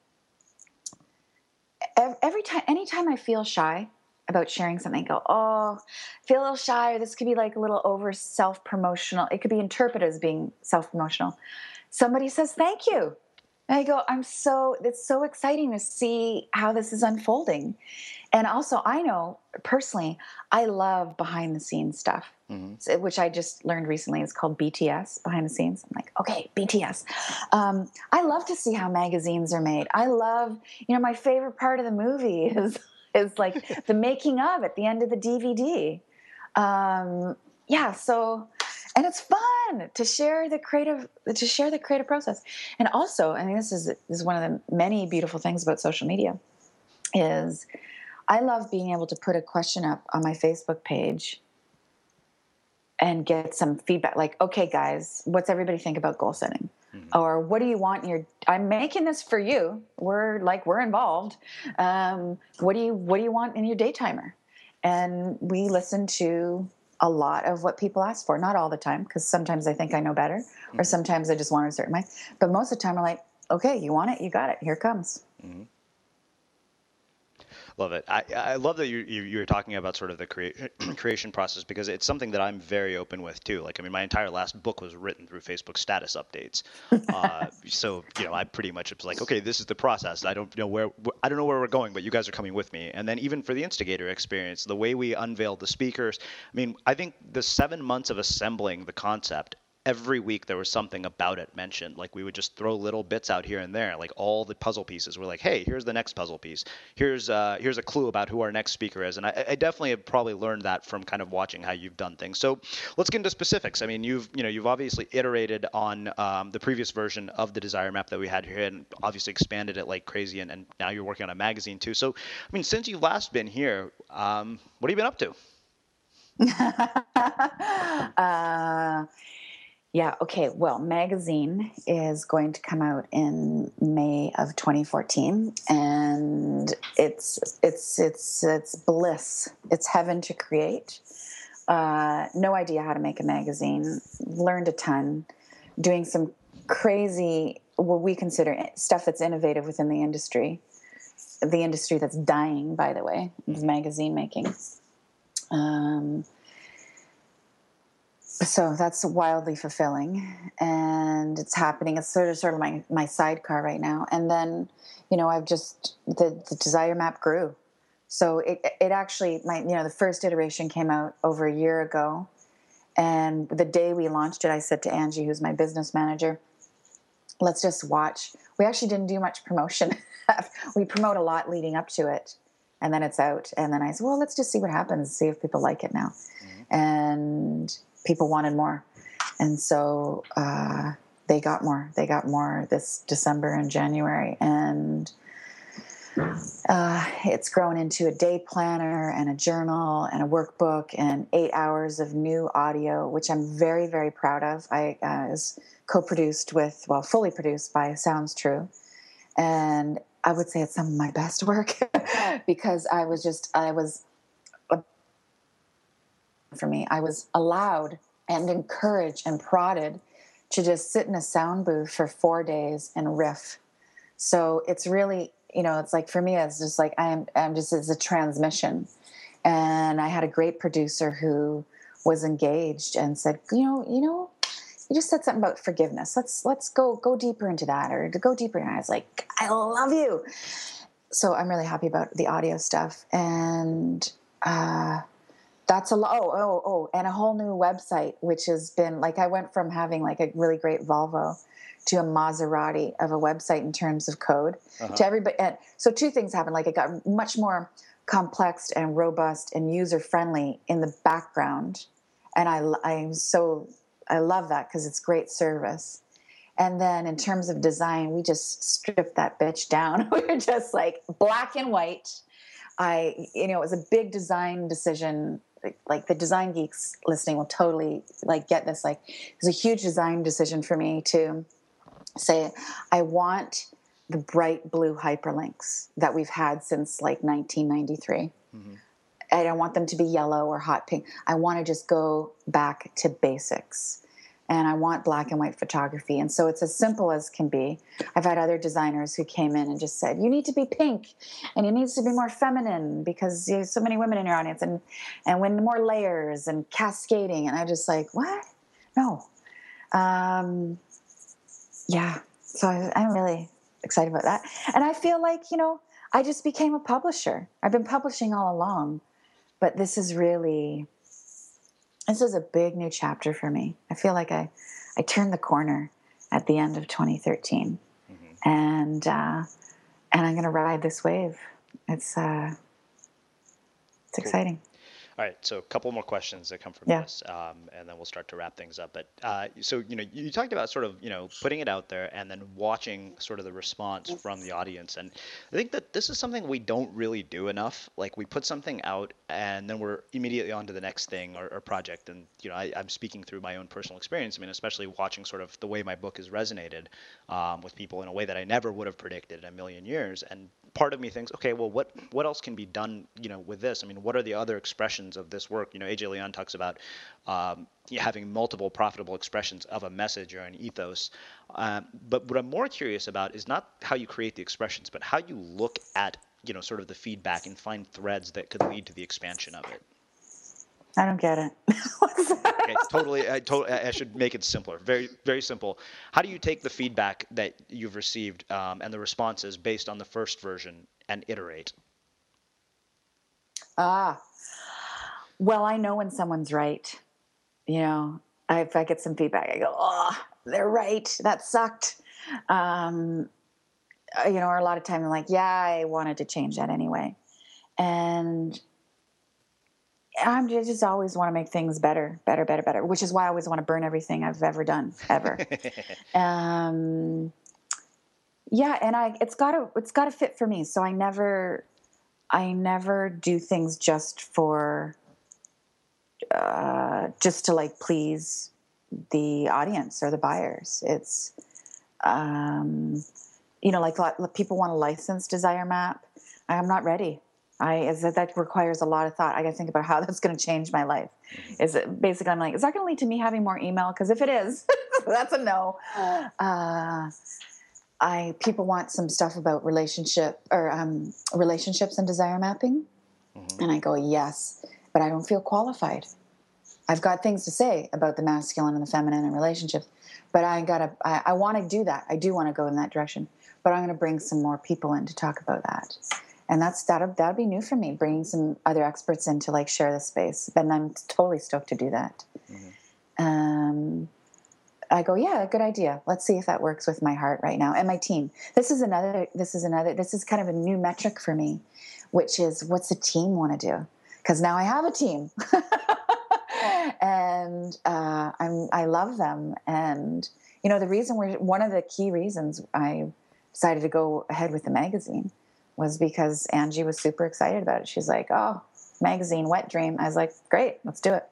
[SPEAKER 7] every time anytime i feel shy about sharing something go oh feel a little shy or this could be like a little over self promotional it could be interpreted as being self promotional somebody says thank you. And i go i'm so it's so exciting to see how this is unfolding and also i know personally i love behind the scenes stuff mm-hmm. which i just learned recently is called bts behind the scenes i'm like okay bts um, i love to see how magazines are made i love you know my favorite part of the movie *laughs* is is like *laughs* the making of at the end of the DVD. Um, yeah, so and it's fun to share the creative to share the creative process. And also, I mean, this is this is one of the many beautiful things about social media is I love being able to put a question up on my Facebook page and get some feedback like, okay, guys, what's everybody think about goal setting? Mm-hmm. Or what do you want in your I'm making this for you. We're like we're involved. Um, what do you what do you want in your day timer? And we listen to a lot of what people ask for. Not all the time, because sometimes I think I know better, mm-hmm. or sometimes I just want a certain way. But most of the time, we're like, okay, you want it, you got it. Here it comes. Mm-hmm.
[SPEAKER 6] Love it. I, I love that you, you, you were talking about sort of the crea- *clears throat* creation process because it's something that I'm very open with too. Like, I mean, my entire last book was written through Facebook status updates. *laughs* uh, so, you know, I pretty much was like, okay, this is the process. I don't know where, I don't know where we're going, but you guys are coming with me. And then even for the instigator experience, the way we unveiled the speakers, I mean, I think the seven months of assembling the concept every week there was something about it mentioned. Like we would just throw little bits out here and there, like all the puzzle pieces. We're like, hey, here's the next puzzle piece. Here's uh, here's a clue about who our next speaker is. And I, I, definitely have probably learned that from kind of watching how you've done things. So let's get into specifics. I mean, you've you know you've obviously iterated on um, the previous version of the desire map that we had here, and obviously expanded it like crazy. And, and now you're working on a magazine too. So I mean, since you've last been here, um, what have you been up to? *laughs*
[SPEAKER 7] uh, yeah, okay. Well, magazine is going to come out in May of 2014 and it's it's it's it's bliss. It's heaven to create. Uh, no idea how to make a magazine. Learned a ton doing some crazy what we consider stuff that's innovative within the industry. The industry that's dying, by the way, magazine making. Um, so that's wildly fulfilling and it's happening it's sort of sort of my my sidecar right now and then you know i've just the, the desire map grew so it it actually my you know the first iteration came out over a year ago and the day we launched it i said to angie who's my business manager let's just watch. We actually didn't do much promotion. *laughs* we promote a lot leading up to it, and then it's out. And then I said, well, let's just see what happens, see if people like it now. Mm-hmm. And people wanted more, and so uh, they got more. They got more this December and January, and uh, it's grown into a day planner and a journal and a workbook and eight hours of new audio, which I'm very, very proud of. I uh, was co-produced with, well, fully produced by Sounds True, and I would say it's some of my best work *laughs* because I was just, I was, for me, I was allowed and encouraged and prodded to just sit in a sound booth for four days and riff. So it's really you know, it's like for me, it's just like I'm, I'm just as a transmission. And I had a great producer who was engaged and said, you know, you know, you just said something about forgiveness. Let's let's go go deeper into that, or to go deeper. And I was like, I love you. So I'm really happy about the audio stuff, and uh, that's a lot. Oh, oh, oh, and a whole new website, which has been like I went from having like a really great Volvo to a Maserati of a website in terms of code uh-huh. to everybody. And so two things happened. Like it got much more complex and robust and user friendly in the background. And I, I'm so, I love that because it's great service. And then in terms of design, we just stripped that bitch down. *laughs* we were just like black and white. I, you know, it was a big design decision. Like the design geeks listening will totally like get this. Like it was a huge design decision for me to say, I want the bright blue hyperlinks that we've had since like 1993. Mm-hmm. I don't want them to be yellow or hot pink. I want to just go back to basics. And I want black and white photography. And so it's as simple as can be. I've had other designers who came in and just said, You need to be pink and it needs to be more feminine because you have so many women in your audience and, and when more layers and cascading. And I just like, What? No. Um, yeah, so I, I'm really excited about that. And I feel like, you know, I just became a publisher. I've been publishing all along, but this is really this is a big new chapter for me. I feel like I I turned the corner at the end of 2013, mm-hmm. and uh, and I'm going to ride this wave. It's uh, it's exciting.
[SPEAKER 6] All right, so a couple more questions that come from yeah. this, um, and then we'll start to wrap things up. But uh, so you know, you talked about sort of you know putting it out there and then watching sort of the response from the audience, and I think that this is something we don't really do enough. Like we put something out, and then we're immediately on to the next thing or, or project. And you know, I, am speaking through my own personal experience. I mean, especially watching sort of the way my book has resonated um, with people in a way that I never would have predicted in a million years, and part of me thinks, okay, well, what what else can be done, you know, with this? I mean, what are the other expressions of this work? You know, AJ Leon talks about um, having multiple profitable expressions of a message or an ethos. Um, but what I'm more curious about is not how you create the expressions, but how you look at, you know, sort of the feedback and find threads that could lead to the expansion of it.
[SPEAKER 7] I don't get it. *laughs*
[SPEAKER 6] okay, totally. I, totally. I should make it simpler. Very, very simple. How do you take the feedback that you've received um, and the responses based on the first version and iterate?
[SPEAKER 7] Ah, well, I know when someone's right. You know, if I get some feedback, I go, "Oh, they're right. That sucked." Um, uh, you know, or a lot of time I'm like, "Yeah, I wanted to change that anyway," and I'm just, just always want to make things better, better, better, better. Which is why I always want to burn everything I've ever done, ever. *laughs* um, yeah, and I it's got to it's got to fit for me. So I never I never do things just for uh, just to like please the audience or the buyers. It's um, you know like people want a licensed desire map. I'm not ready. I is that that requires a lot of thought. I got to think about how *laughs* that's going to change my life. Is it basically? I'm like, is that going to lead to me having more email? Because if it is, *laughs* that's a no. Uh, I people want some stuff about relationship or um, relationships and desire mapping, mm-hmm. and I go yes, but I don't feel qualified. I've got things to say about the masculine and the feminine and relationships, but I gotta. I, I want to do that. I do want to go in that direction, but I'm going to bring some more people in to talk about that and that's that that'd be new for me bringing some other experts in to like share the space and i'm totally stoked to do that mm-hmm. um, I go, yeah, good idea. Let's see if that works with my heart right now and my team. This is another. This is another. This is kind of a new metric for me, which is what's the team want to do? Because now I have a team, *laughs* and uh, I'm I love them. And you know the reason we're one of the key reasons I decided to go ahead with the magazine was because Angie was super excited about it. She's like, "Oh, magazine, wet dream." I was like, "Great, let's do it."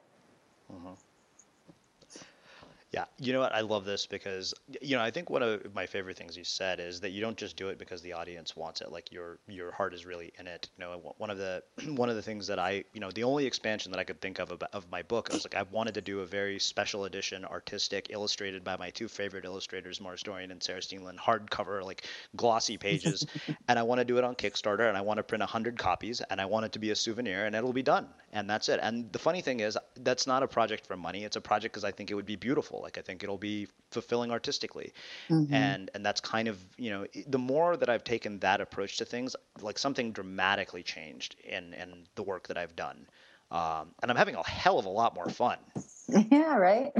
[SPEAKER 6] Yeah, you know what? I love this because you know I think one of my favorite things you said is that you don't just do it because the audience wants it. Like your your heart is really in it. You know, one of the *clears throat* one of the things that I you know the only expansion that I could think of about, of my book, I was like I wanted to do a very special edition, artistic, illustrated by my two favorite illustrators, Morris Dorian and Sarah Steenland, hardcover like glossy pages, *laughs* and I want to do it on Kickstarter, and I want to print hundred copies, and I want it to be a souvenir, and it'll be done, and that's it. And the funny thing is, that's not a project for money. It's a project because I think it would be beautiful. Like I think it'll be fulfilling artistically, mm-hmm. and and that's kind of you know the more that I've taken that approach to things, like something dramatically changed in in the work that I've done, um, and I'm having a hell of a lot more fun. *laughs*
[SPEAKER 7] Yeah, right.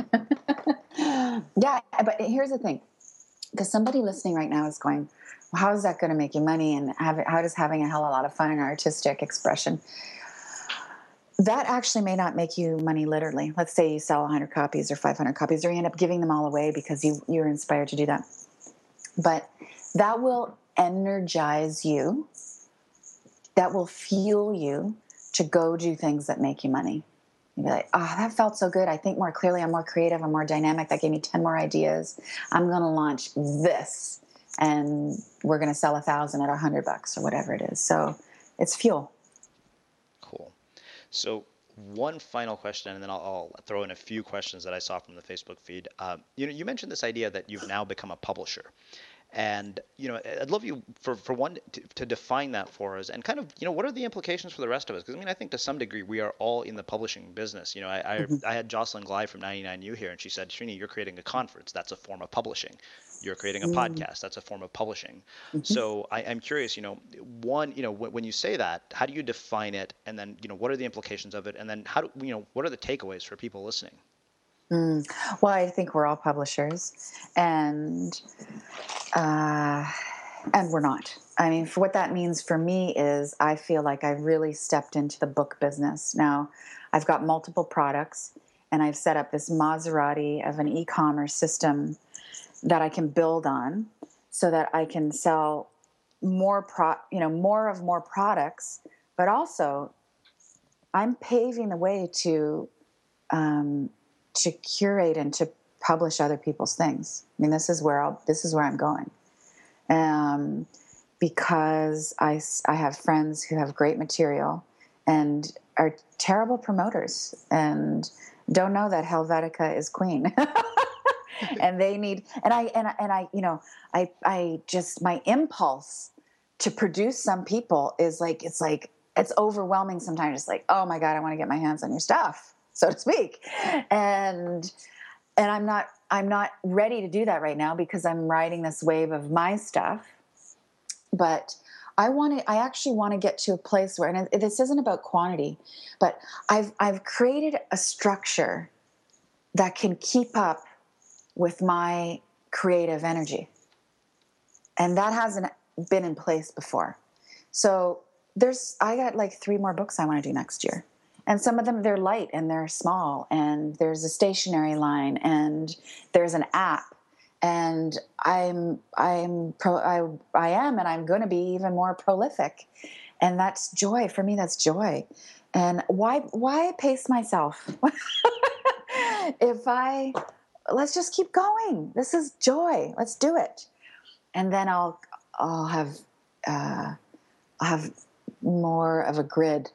[SPEAKER 7] *laughs* yeah, but here's the thing, because somebody listening right now is going, well, "How is that going to make you money?" And have, how does having a hell of a lot of fun and artistic expression? That actually may not make you money literally. Let's say you sell 100 copies or 500 copies, or you end up giving them all away because you, you're inspired to do that. But that will energize you, that will fuel you to go do things that make you money. You'll be like, oh, that felt so good. I think more clearly. I'm more creative. I'm more dynamic. That gave me 10 more ideas. I'm going to launch this and we're going to sell a thousand at a hundred bucks or whatever it is. So it's fuel.
[SPEAKER 6] So one final question, and then I'll, I'll, throw in a few questions that I saw from the Facebook feed. Um, you know, you mentioned this idea that you've now become a publisher, and you know, I'd love you for for one to, to define that for us, and kind of you know, what are the implications for the rest of us? Because I mean, I think to some degree we are all in the publishing business. You know, I mm-hmm. I, I, had Jocelyn Glei from 99U here, and she said, Srini, you're creating a conference. That's a form of publishing you're creating a mm. podcast that's a form of publishing mm-hmm. so I, am curious you know one you know w- when you say that how do you define it and then you know what are the implications of it and then how do you know what are the takeaways for people listening
[SPEAKER 7] mm. well i think we're all publishers and uh, and we're not i mean what that means for me is i feel like i really stepped into the book business now i've got multiple products and i've set up this maserati of an e-commerce system that I can build on so that I can sell more pro you know more of more products but also I'm paving the way to um, to curate and to publish other people's things. I mean, this is where I'll this is where I'm going, um, because I I have friends who have great material and are terrible promoters and don't know that Helvetica is queen. *laughs* and they need and I and and I you know I I just my impulse to produce some people is like it's like it's overwhelming sometimes it's like oh my god I want to get my hands on your stuff so to speak and and I'm not I'm not ready to do that right now because I'm riding this wave of my stuff but I want to I actually want to get to a place where and this isn't about quantity but I've I've created a structure that can keep up with my creative energy. And that hasn't been in place before. So there's I got like three more books I want to do next year. And some of them they're light and they're small and there's a stationary line and there's an app and I'm I'm pro I I am and I'm going to be even more prolific. And that's joy for me that's joy. And why why pace myself? *laughs* if I let's just keep going. This is joy. Let's do it. And then I'll I'll have uh, I'll have more of a grid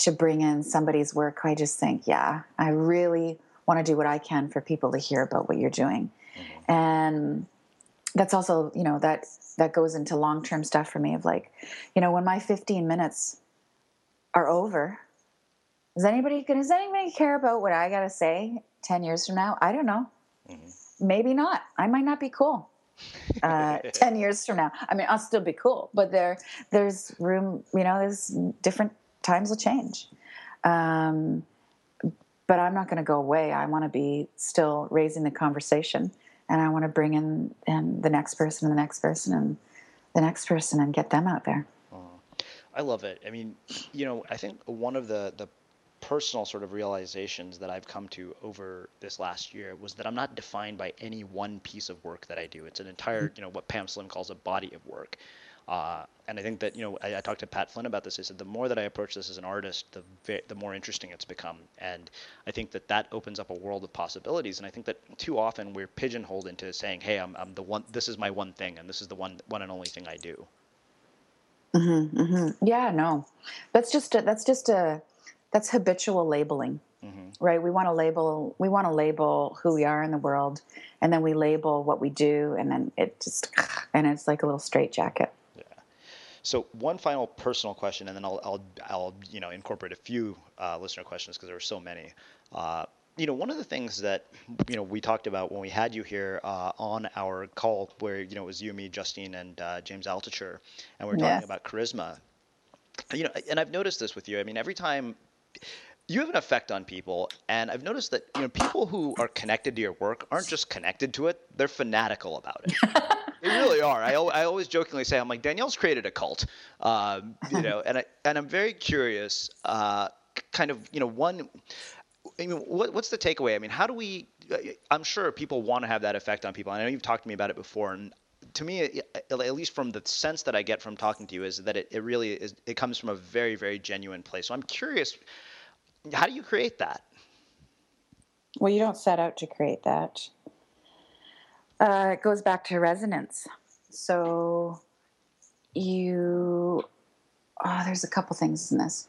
[SPEAKER 7] to bring in somebody's work. I just think, yeah, I really want to do what I can for people to hear about what you're doing, mm-hmm. and that's also you know that that goes into long term stuff for me of like, you know, when my 15 minutes are over, is anybody does anybody care about what I got to say 10 years from now? I don't know. Mm-hmm. Maybe not. I might not be cool. *laughs* Uh, 10 years from now. I mean, I'll still be cool, but there, there's room, you know, there's different times will change. Um, but I'm not going to go away. I want to be still raising the conversation, and I want to bring in and the next person and the next person and the next person and get them out there.
[SPEAKER 6] I love it. I mean, you know, I think one of the the personal sort of realizations that I've come to over this last year was that I'm not defined by any one piece of work that I do. It's an entire, mm-hmm. you know, what Pam Slim calls a body of work. Uh, and I think that you know I, I, talked to Pat Flynn about this. I said the more that I approach this as an artist, the the more interesting it's become, and I think that that opens up a world of possibilities. And I think that too often we're pigeonholed into saying, "Hey, I'm, I'm the one. This is my one thing, and this is the one one and only thing I do."
[SPEAKER 7] Mm-hmm, mm-hmm. Yeah, no, that's just a, that's just a that's habitual labeling, mm-hmm. right? We want to label we want to label who we are in the world, and then we label what we do, and then it just and it's like a little straitjacket.
[SPEAKER 6] So one final personal question, and then I'll I'll, I'll you know incorporate a few uh, listener questions because there are so many. Uh, you know, one of the things that you know we talked about when we had you here uh, on our call, where you know it was you, me, Justine, and uh, James Altucher, and we are talking about charisma. You know, and I've noticed this with you. I mean, every time you have an effect on people, and I've noticed that you know people who are connected to your work aren't just connected to it; they're fanatical about it. *laughs* really are. I, I always jokingly say, I'm like Danielle's created a cult, um, you know, and I and I'm very curious. Uh, kind of, you know, one I mean, what, what's the takeaway? I mean, how do we? I'm sure people want to have that effect on people. I know you've talked to me about it before, and to me, at least from the sense that I get from talking to you, is that it, it really is. It comes from a very, very genuine place. So I'm curious, how do you create that?
[SPEAKER 7] Well, you don't set out to create that. Uh, it goes back to resonance. So you, oh, there's a couple things in this.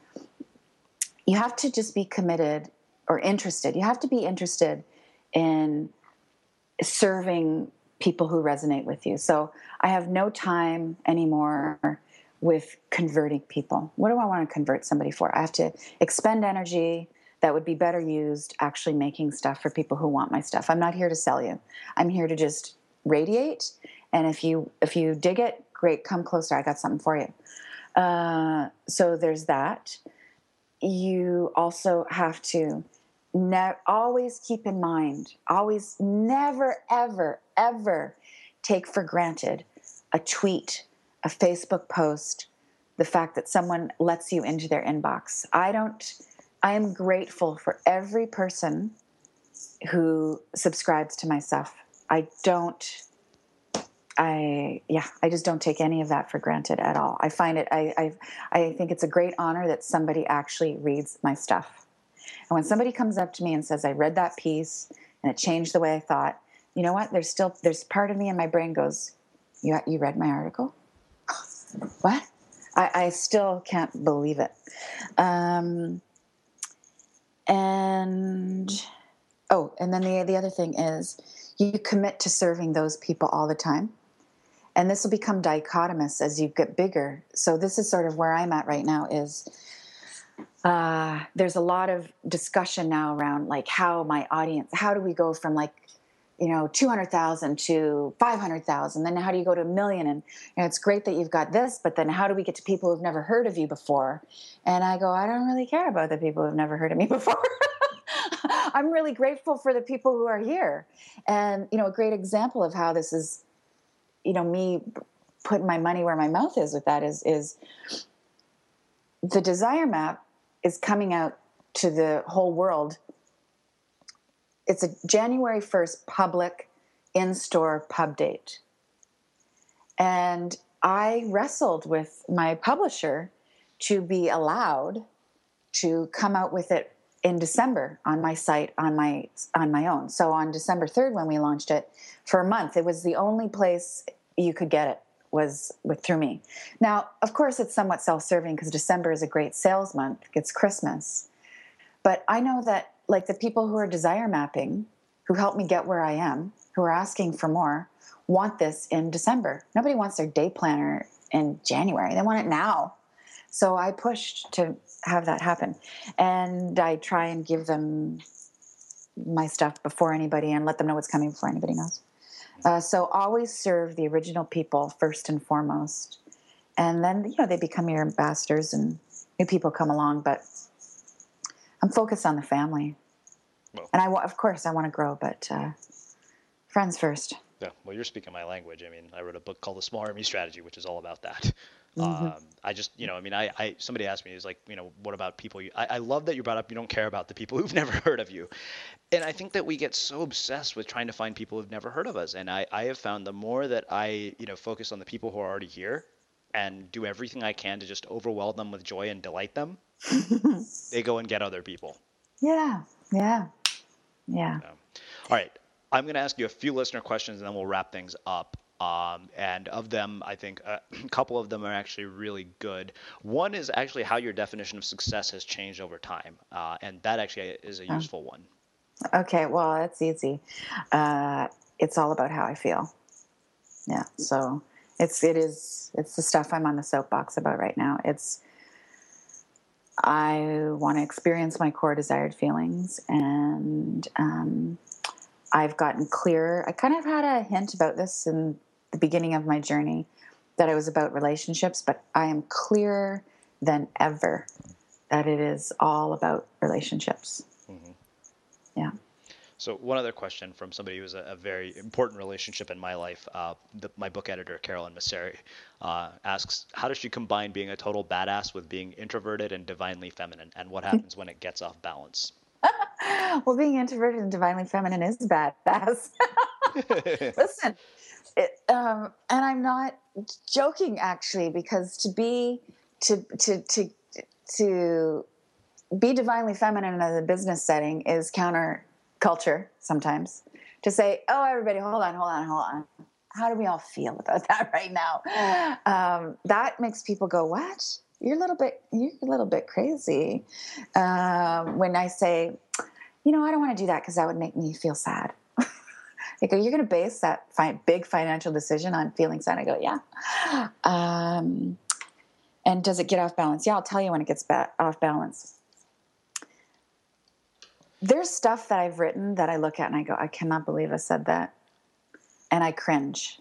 [SPEAKER 7] You have to just be committed or interested. You have to be interested in serving people who resonate with you. So I have no time anymore with converting people. What do I want to convert somebody for? I have to expend energy that would be better used actually making stuff for people who want my stuff. I'm not here to sell you. I'm here to just radiate and if you if you dig it, great, come closer. I got something for you. Uh, so there's that. You also have to ne- always keep in mind, always never, ever, ever take for granted a tweet, a Facebook post, the fact that someone lets you into their inbox. I don't, I am grateful for every person who subscribes to my stuff. I don't, I, yeah, I just don't take any of that for granted at all. I find it, I, I, I think it's a great honor that somebody actually reads my stuff. And when somebody comes up to me and says, I read that piece and it changed the way I thought, you know what? There's still, there's part of me in my brain goes, you, you read my article? what? I, I, still can't believe it. Um, and, oh, and then the, the other thing is you commit to serving those people all the time. And this will become dichotomous as you get bigger. So this is sort of where I'm at right now is uh, there's a lot of discussion now around like how my audience, how do we go from like, you know, 200,000 to 500,000? Then how do you go to a million? And you know, it's great that you've got this, but then how do we get to people who've never heard of you before? And I go, I don't really care about the people who've never heard of me *laughs* before. I'm really grateful for the people who are here. And, you know, a great example of how this is, you know, me putting my money where my mouth is with that is, is the desire map is coming out to the whole world. It's a January 1st public in store pub date. And I wrestled with my publisher to be allowed to come out with it in December on my site on my on my own. So on December 3rd when we launched it for a month, it was the only place you could get it was with through me. Now, of course, it's somewhat self-serving because December is a great sales month. It's Christmas, but I know that like the people who are desire mapping, who help me get where I am, who are asking for more, want this in December. Nobody wants their day planner in January. They want it now. So I pushed to have that happen, and I try and give them my stuff before anybody and let them know what's coming before anybody knows. Uh, so always serve the original people first and foremost, and then you know they become your ambassadors and new people come along. But I'm focused on the family. Well, and I, of course, I want to grow, but uh, friends first.
[SPEAKER 6] Yeah, well, you're speaking my language. I mean, I wrote a book called The Small Army Strategy, which is all about that. Mm-hmm. Um, I just, you know, I mean, I, I, somebody asked me, is like, you know, what about people? You, I, I love that you brought up you don't care about the people *laughs* who've never heard of you, and I think that we get so obsessed with trying to find people who've never heard of us. And I, I have found the more that I, you know, focus on the people who are already here, and do everything I can to just overwhelm them with joy and delight them, *laughs* they go and get other people.
[SPEAKER 7] Yeah, yeah, yeah.
[SPEAKER 6] So, all right, I'm going to ask you a few listener questions, and then we'll wrap things up. Um, and of them, I think uh, *clears throat* a couple of them are actually really good. One is actually how your definition of success has changed over time, uh, and that actually is a useful one.
[SPEAKER 7] Okay, well, that's easy. Uh, it's all about how I feel. Yeah, so it's it is it's the stuff I'm on the soapbox about right now. It's I want to experience my core desired feelings, and um, I've gotten clearer. I kind of had a hint about this in the beginning of my journey that I was about relationships, but I am clearer than ever that it is all about relationships. Mm-hmm. Yeah.
[SPEAKER 6] So one other question from somebody who was a, a very important relationship in my life. Uh, the, my book editor, Carolyn Masseri, uh, asks, how does she combine being a total badass with being introverted and divinely feminine? And what happens when it gets off balance? *laughs*
[SPEAKER 7] well, being introverted and divinely feminine is badass. *laughs* Listen, it, um, and I'm not joking actually, because to be to to to to be divinely feminine in a business setting is counter culture sometimes to say, oh, everybody, hold on, hold on, hold on. How do we all feel about *laughs* that right now? Um, that makes people go, what? You're a little bit, you're a little bit crazy. Um, when I say, you know, I don't want to do that because that would make me feel sad. *laughs* they go, you're going to base that fi- big financial decision on feeling sad. I go, yeah. Um, and does it get off balance? Yeah, I'll tell you when it gets ba- off balance there's stuff that I've written that I look at and I go, I cannot believe I said that. And I cringe.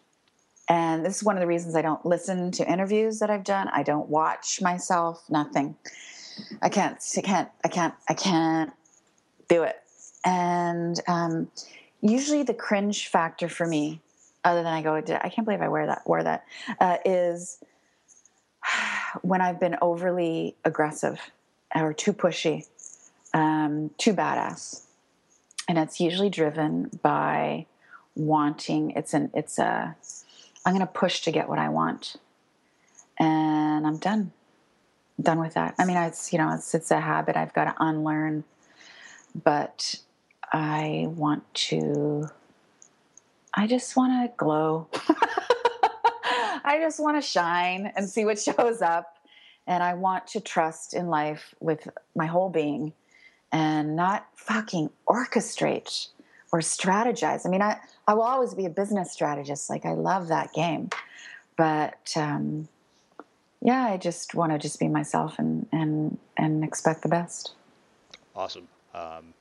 [SPEAKER 7] And this is one of the reasons I don't listen to interviews that I've done. I don't watch myself, nothing. I can't, I can't, I can't, I can't do it. And um, usually the cringe factor for me, other than I go, I can't believe I wear that, wore that, uh, is *sighs* when I've been overly aggressive or too pushy um, too badass, and it's usually driven by wanting. It's an it's a I'm going to push to get what I want, and I'm done. Done with that. I mean, it's you know it's it's a habit I've got to unlearn, but I want to. I just want to glow. *laughs* I just want to shine and see what *laughs* shows up. And I want to trust in life with my whole being and not fucking orchestrate or strategize. I mean, I, I will always be a business strategist. Like, I love that game. But um, yeah, I just want to just be myself and, and, and expect the best.
[SPEAKER 6] Awesome. Um,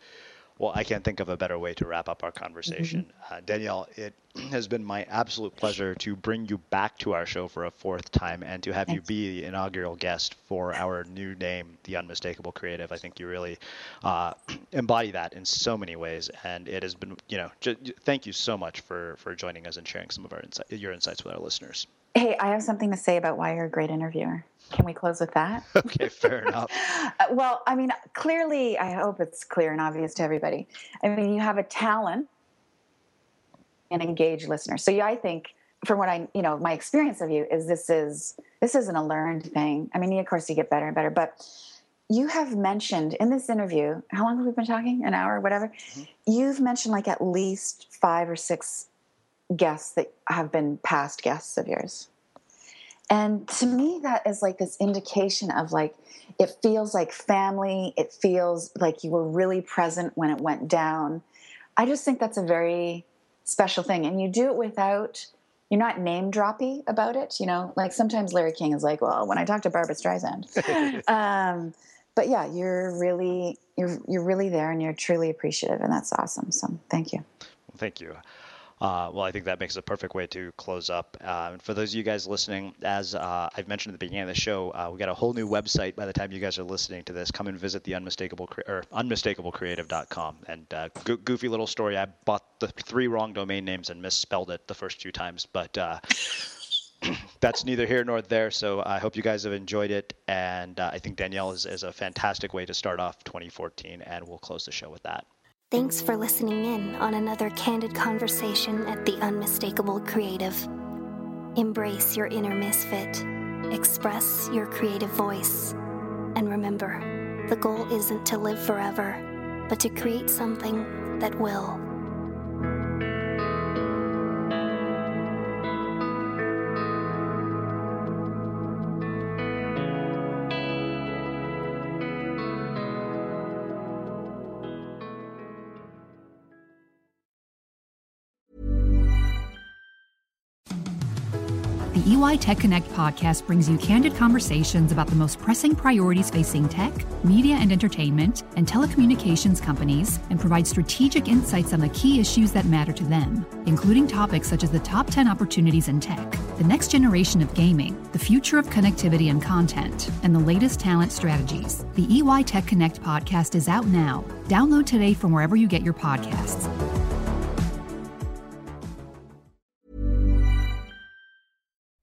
[SPEAKER 6] well, I can't think of a better way to wrap up our conversation. Mm-hmm. Uh, Danielle, it *clears throat* has been my absolute pleasure to bring you back to our show for a fourth time and to have Thanks. you be the inaugural guest for our new name, The Unmistakable Creative. I think you really uh, *clears throat* embody that in so many ways. And it has been, you know, just, thank you so much for, for joining us and sharing some of our insight, your insights with our listeners.
[SPEAKER 7] Hey, I have something to say about why you're a great interviewer. Can we close with that? *laughs*
[SPEAKER 6] okay, fair enough. *laughs*
[SPEAKER 7] Uh, well, I mean, clearly, I hope it's clear and obvious to everybody. I mean, you have a talent and engage listeners. So, yeah, I think from what I, you know, my experience of you is this is this isn't a learned thing. I mean, of course, you get better and better, but you have mentioned in this interview. How long have we been talking? An hour, whatever. Mm-hmm. You've mentioned like at least five or six guests that have been past guests of yours. And to me, that is like this indication of like, it feels like family. It feels like you were really present when it went down. I just think that's a very special thing. And you do it without, you're not name droppy about it. You know, like sometimes Larry King is like, well, when I talk to Barbra Streisand. *laughs* um, but yeah, you're really, you're, you're really there and you're truly appreciative. And that's awesome. So thank you.
[SPEAKER 6] Well, thank you. Uh, well, I think that makes a perfect way to close up. Uh, and for those of you guys listening, as uh, I've mentioned at the beginning of the show, uh, we got a whole new website by the time you guys are listening to this. Come and visit the unmistakable or unmistakablecreative.com. And uh, go- goofy little story. I bought the three wrong domain names and misspelled it the first two times, but uh, *clears throat* that's neither here nor there. So I hope you guys have enjoyed it. And uh, I think Danielle is, is a fantastic way to start off 2014. And we'll close the show with that.
[SPEAKER 2] Thanks for listening in on another candid conversation at The Unmistakable Creative. Embrace your inner misfit, express your creative voice, and remember the goal isn't to live forever, but to create something that will.
[SPEAKER 5] EY Tech Connect podcast brings you candid conversations about the most pressing priorities facing tech, media and entertainment, and telecommunications companies, and provides strategic insights on the key issues that matter to them, including topics such as the top 10 opportunities in tech, the next generation of gaming, the future of connectivity and content, and the latest talent strategies. The EY Tech Connect podcast is out now. Download today from wherever you get your podcasts.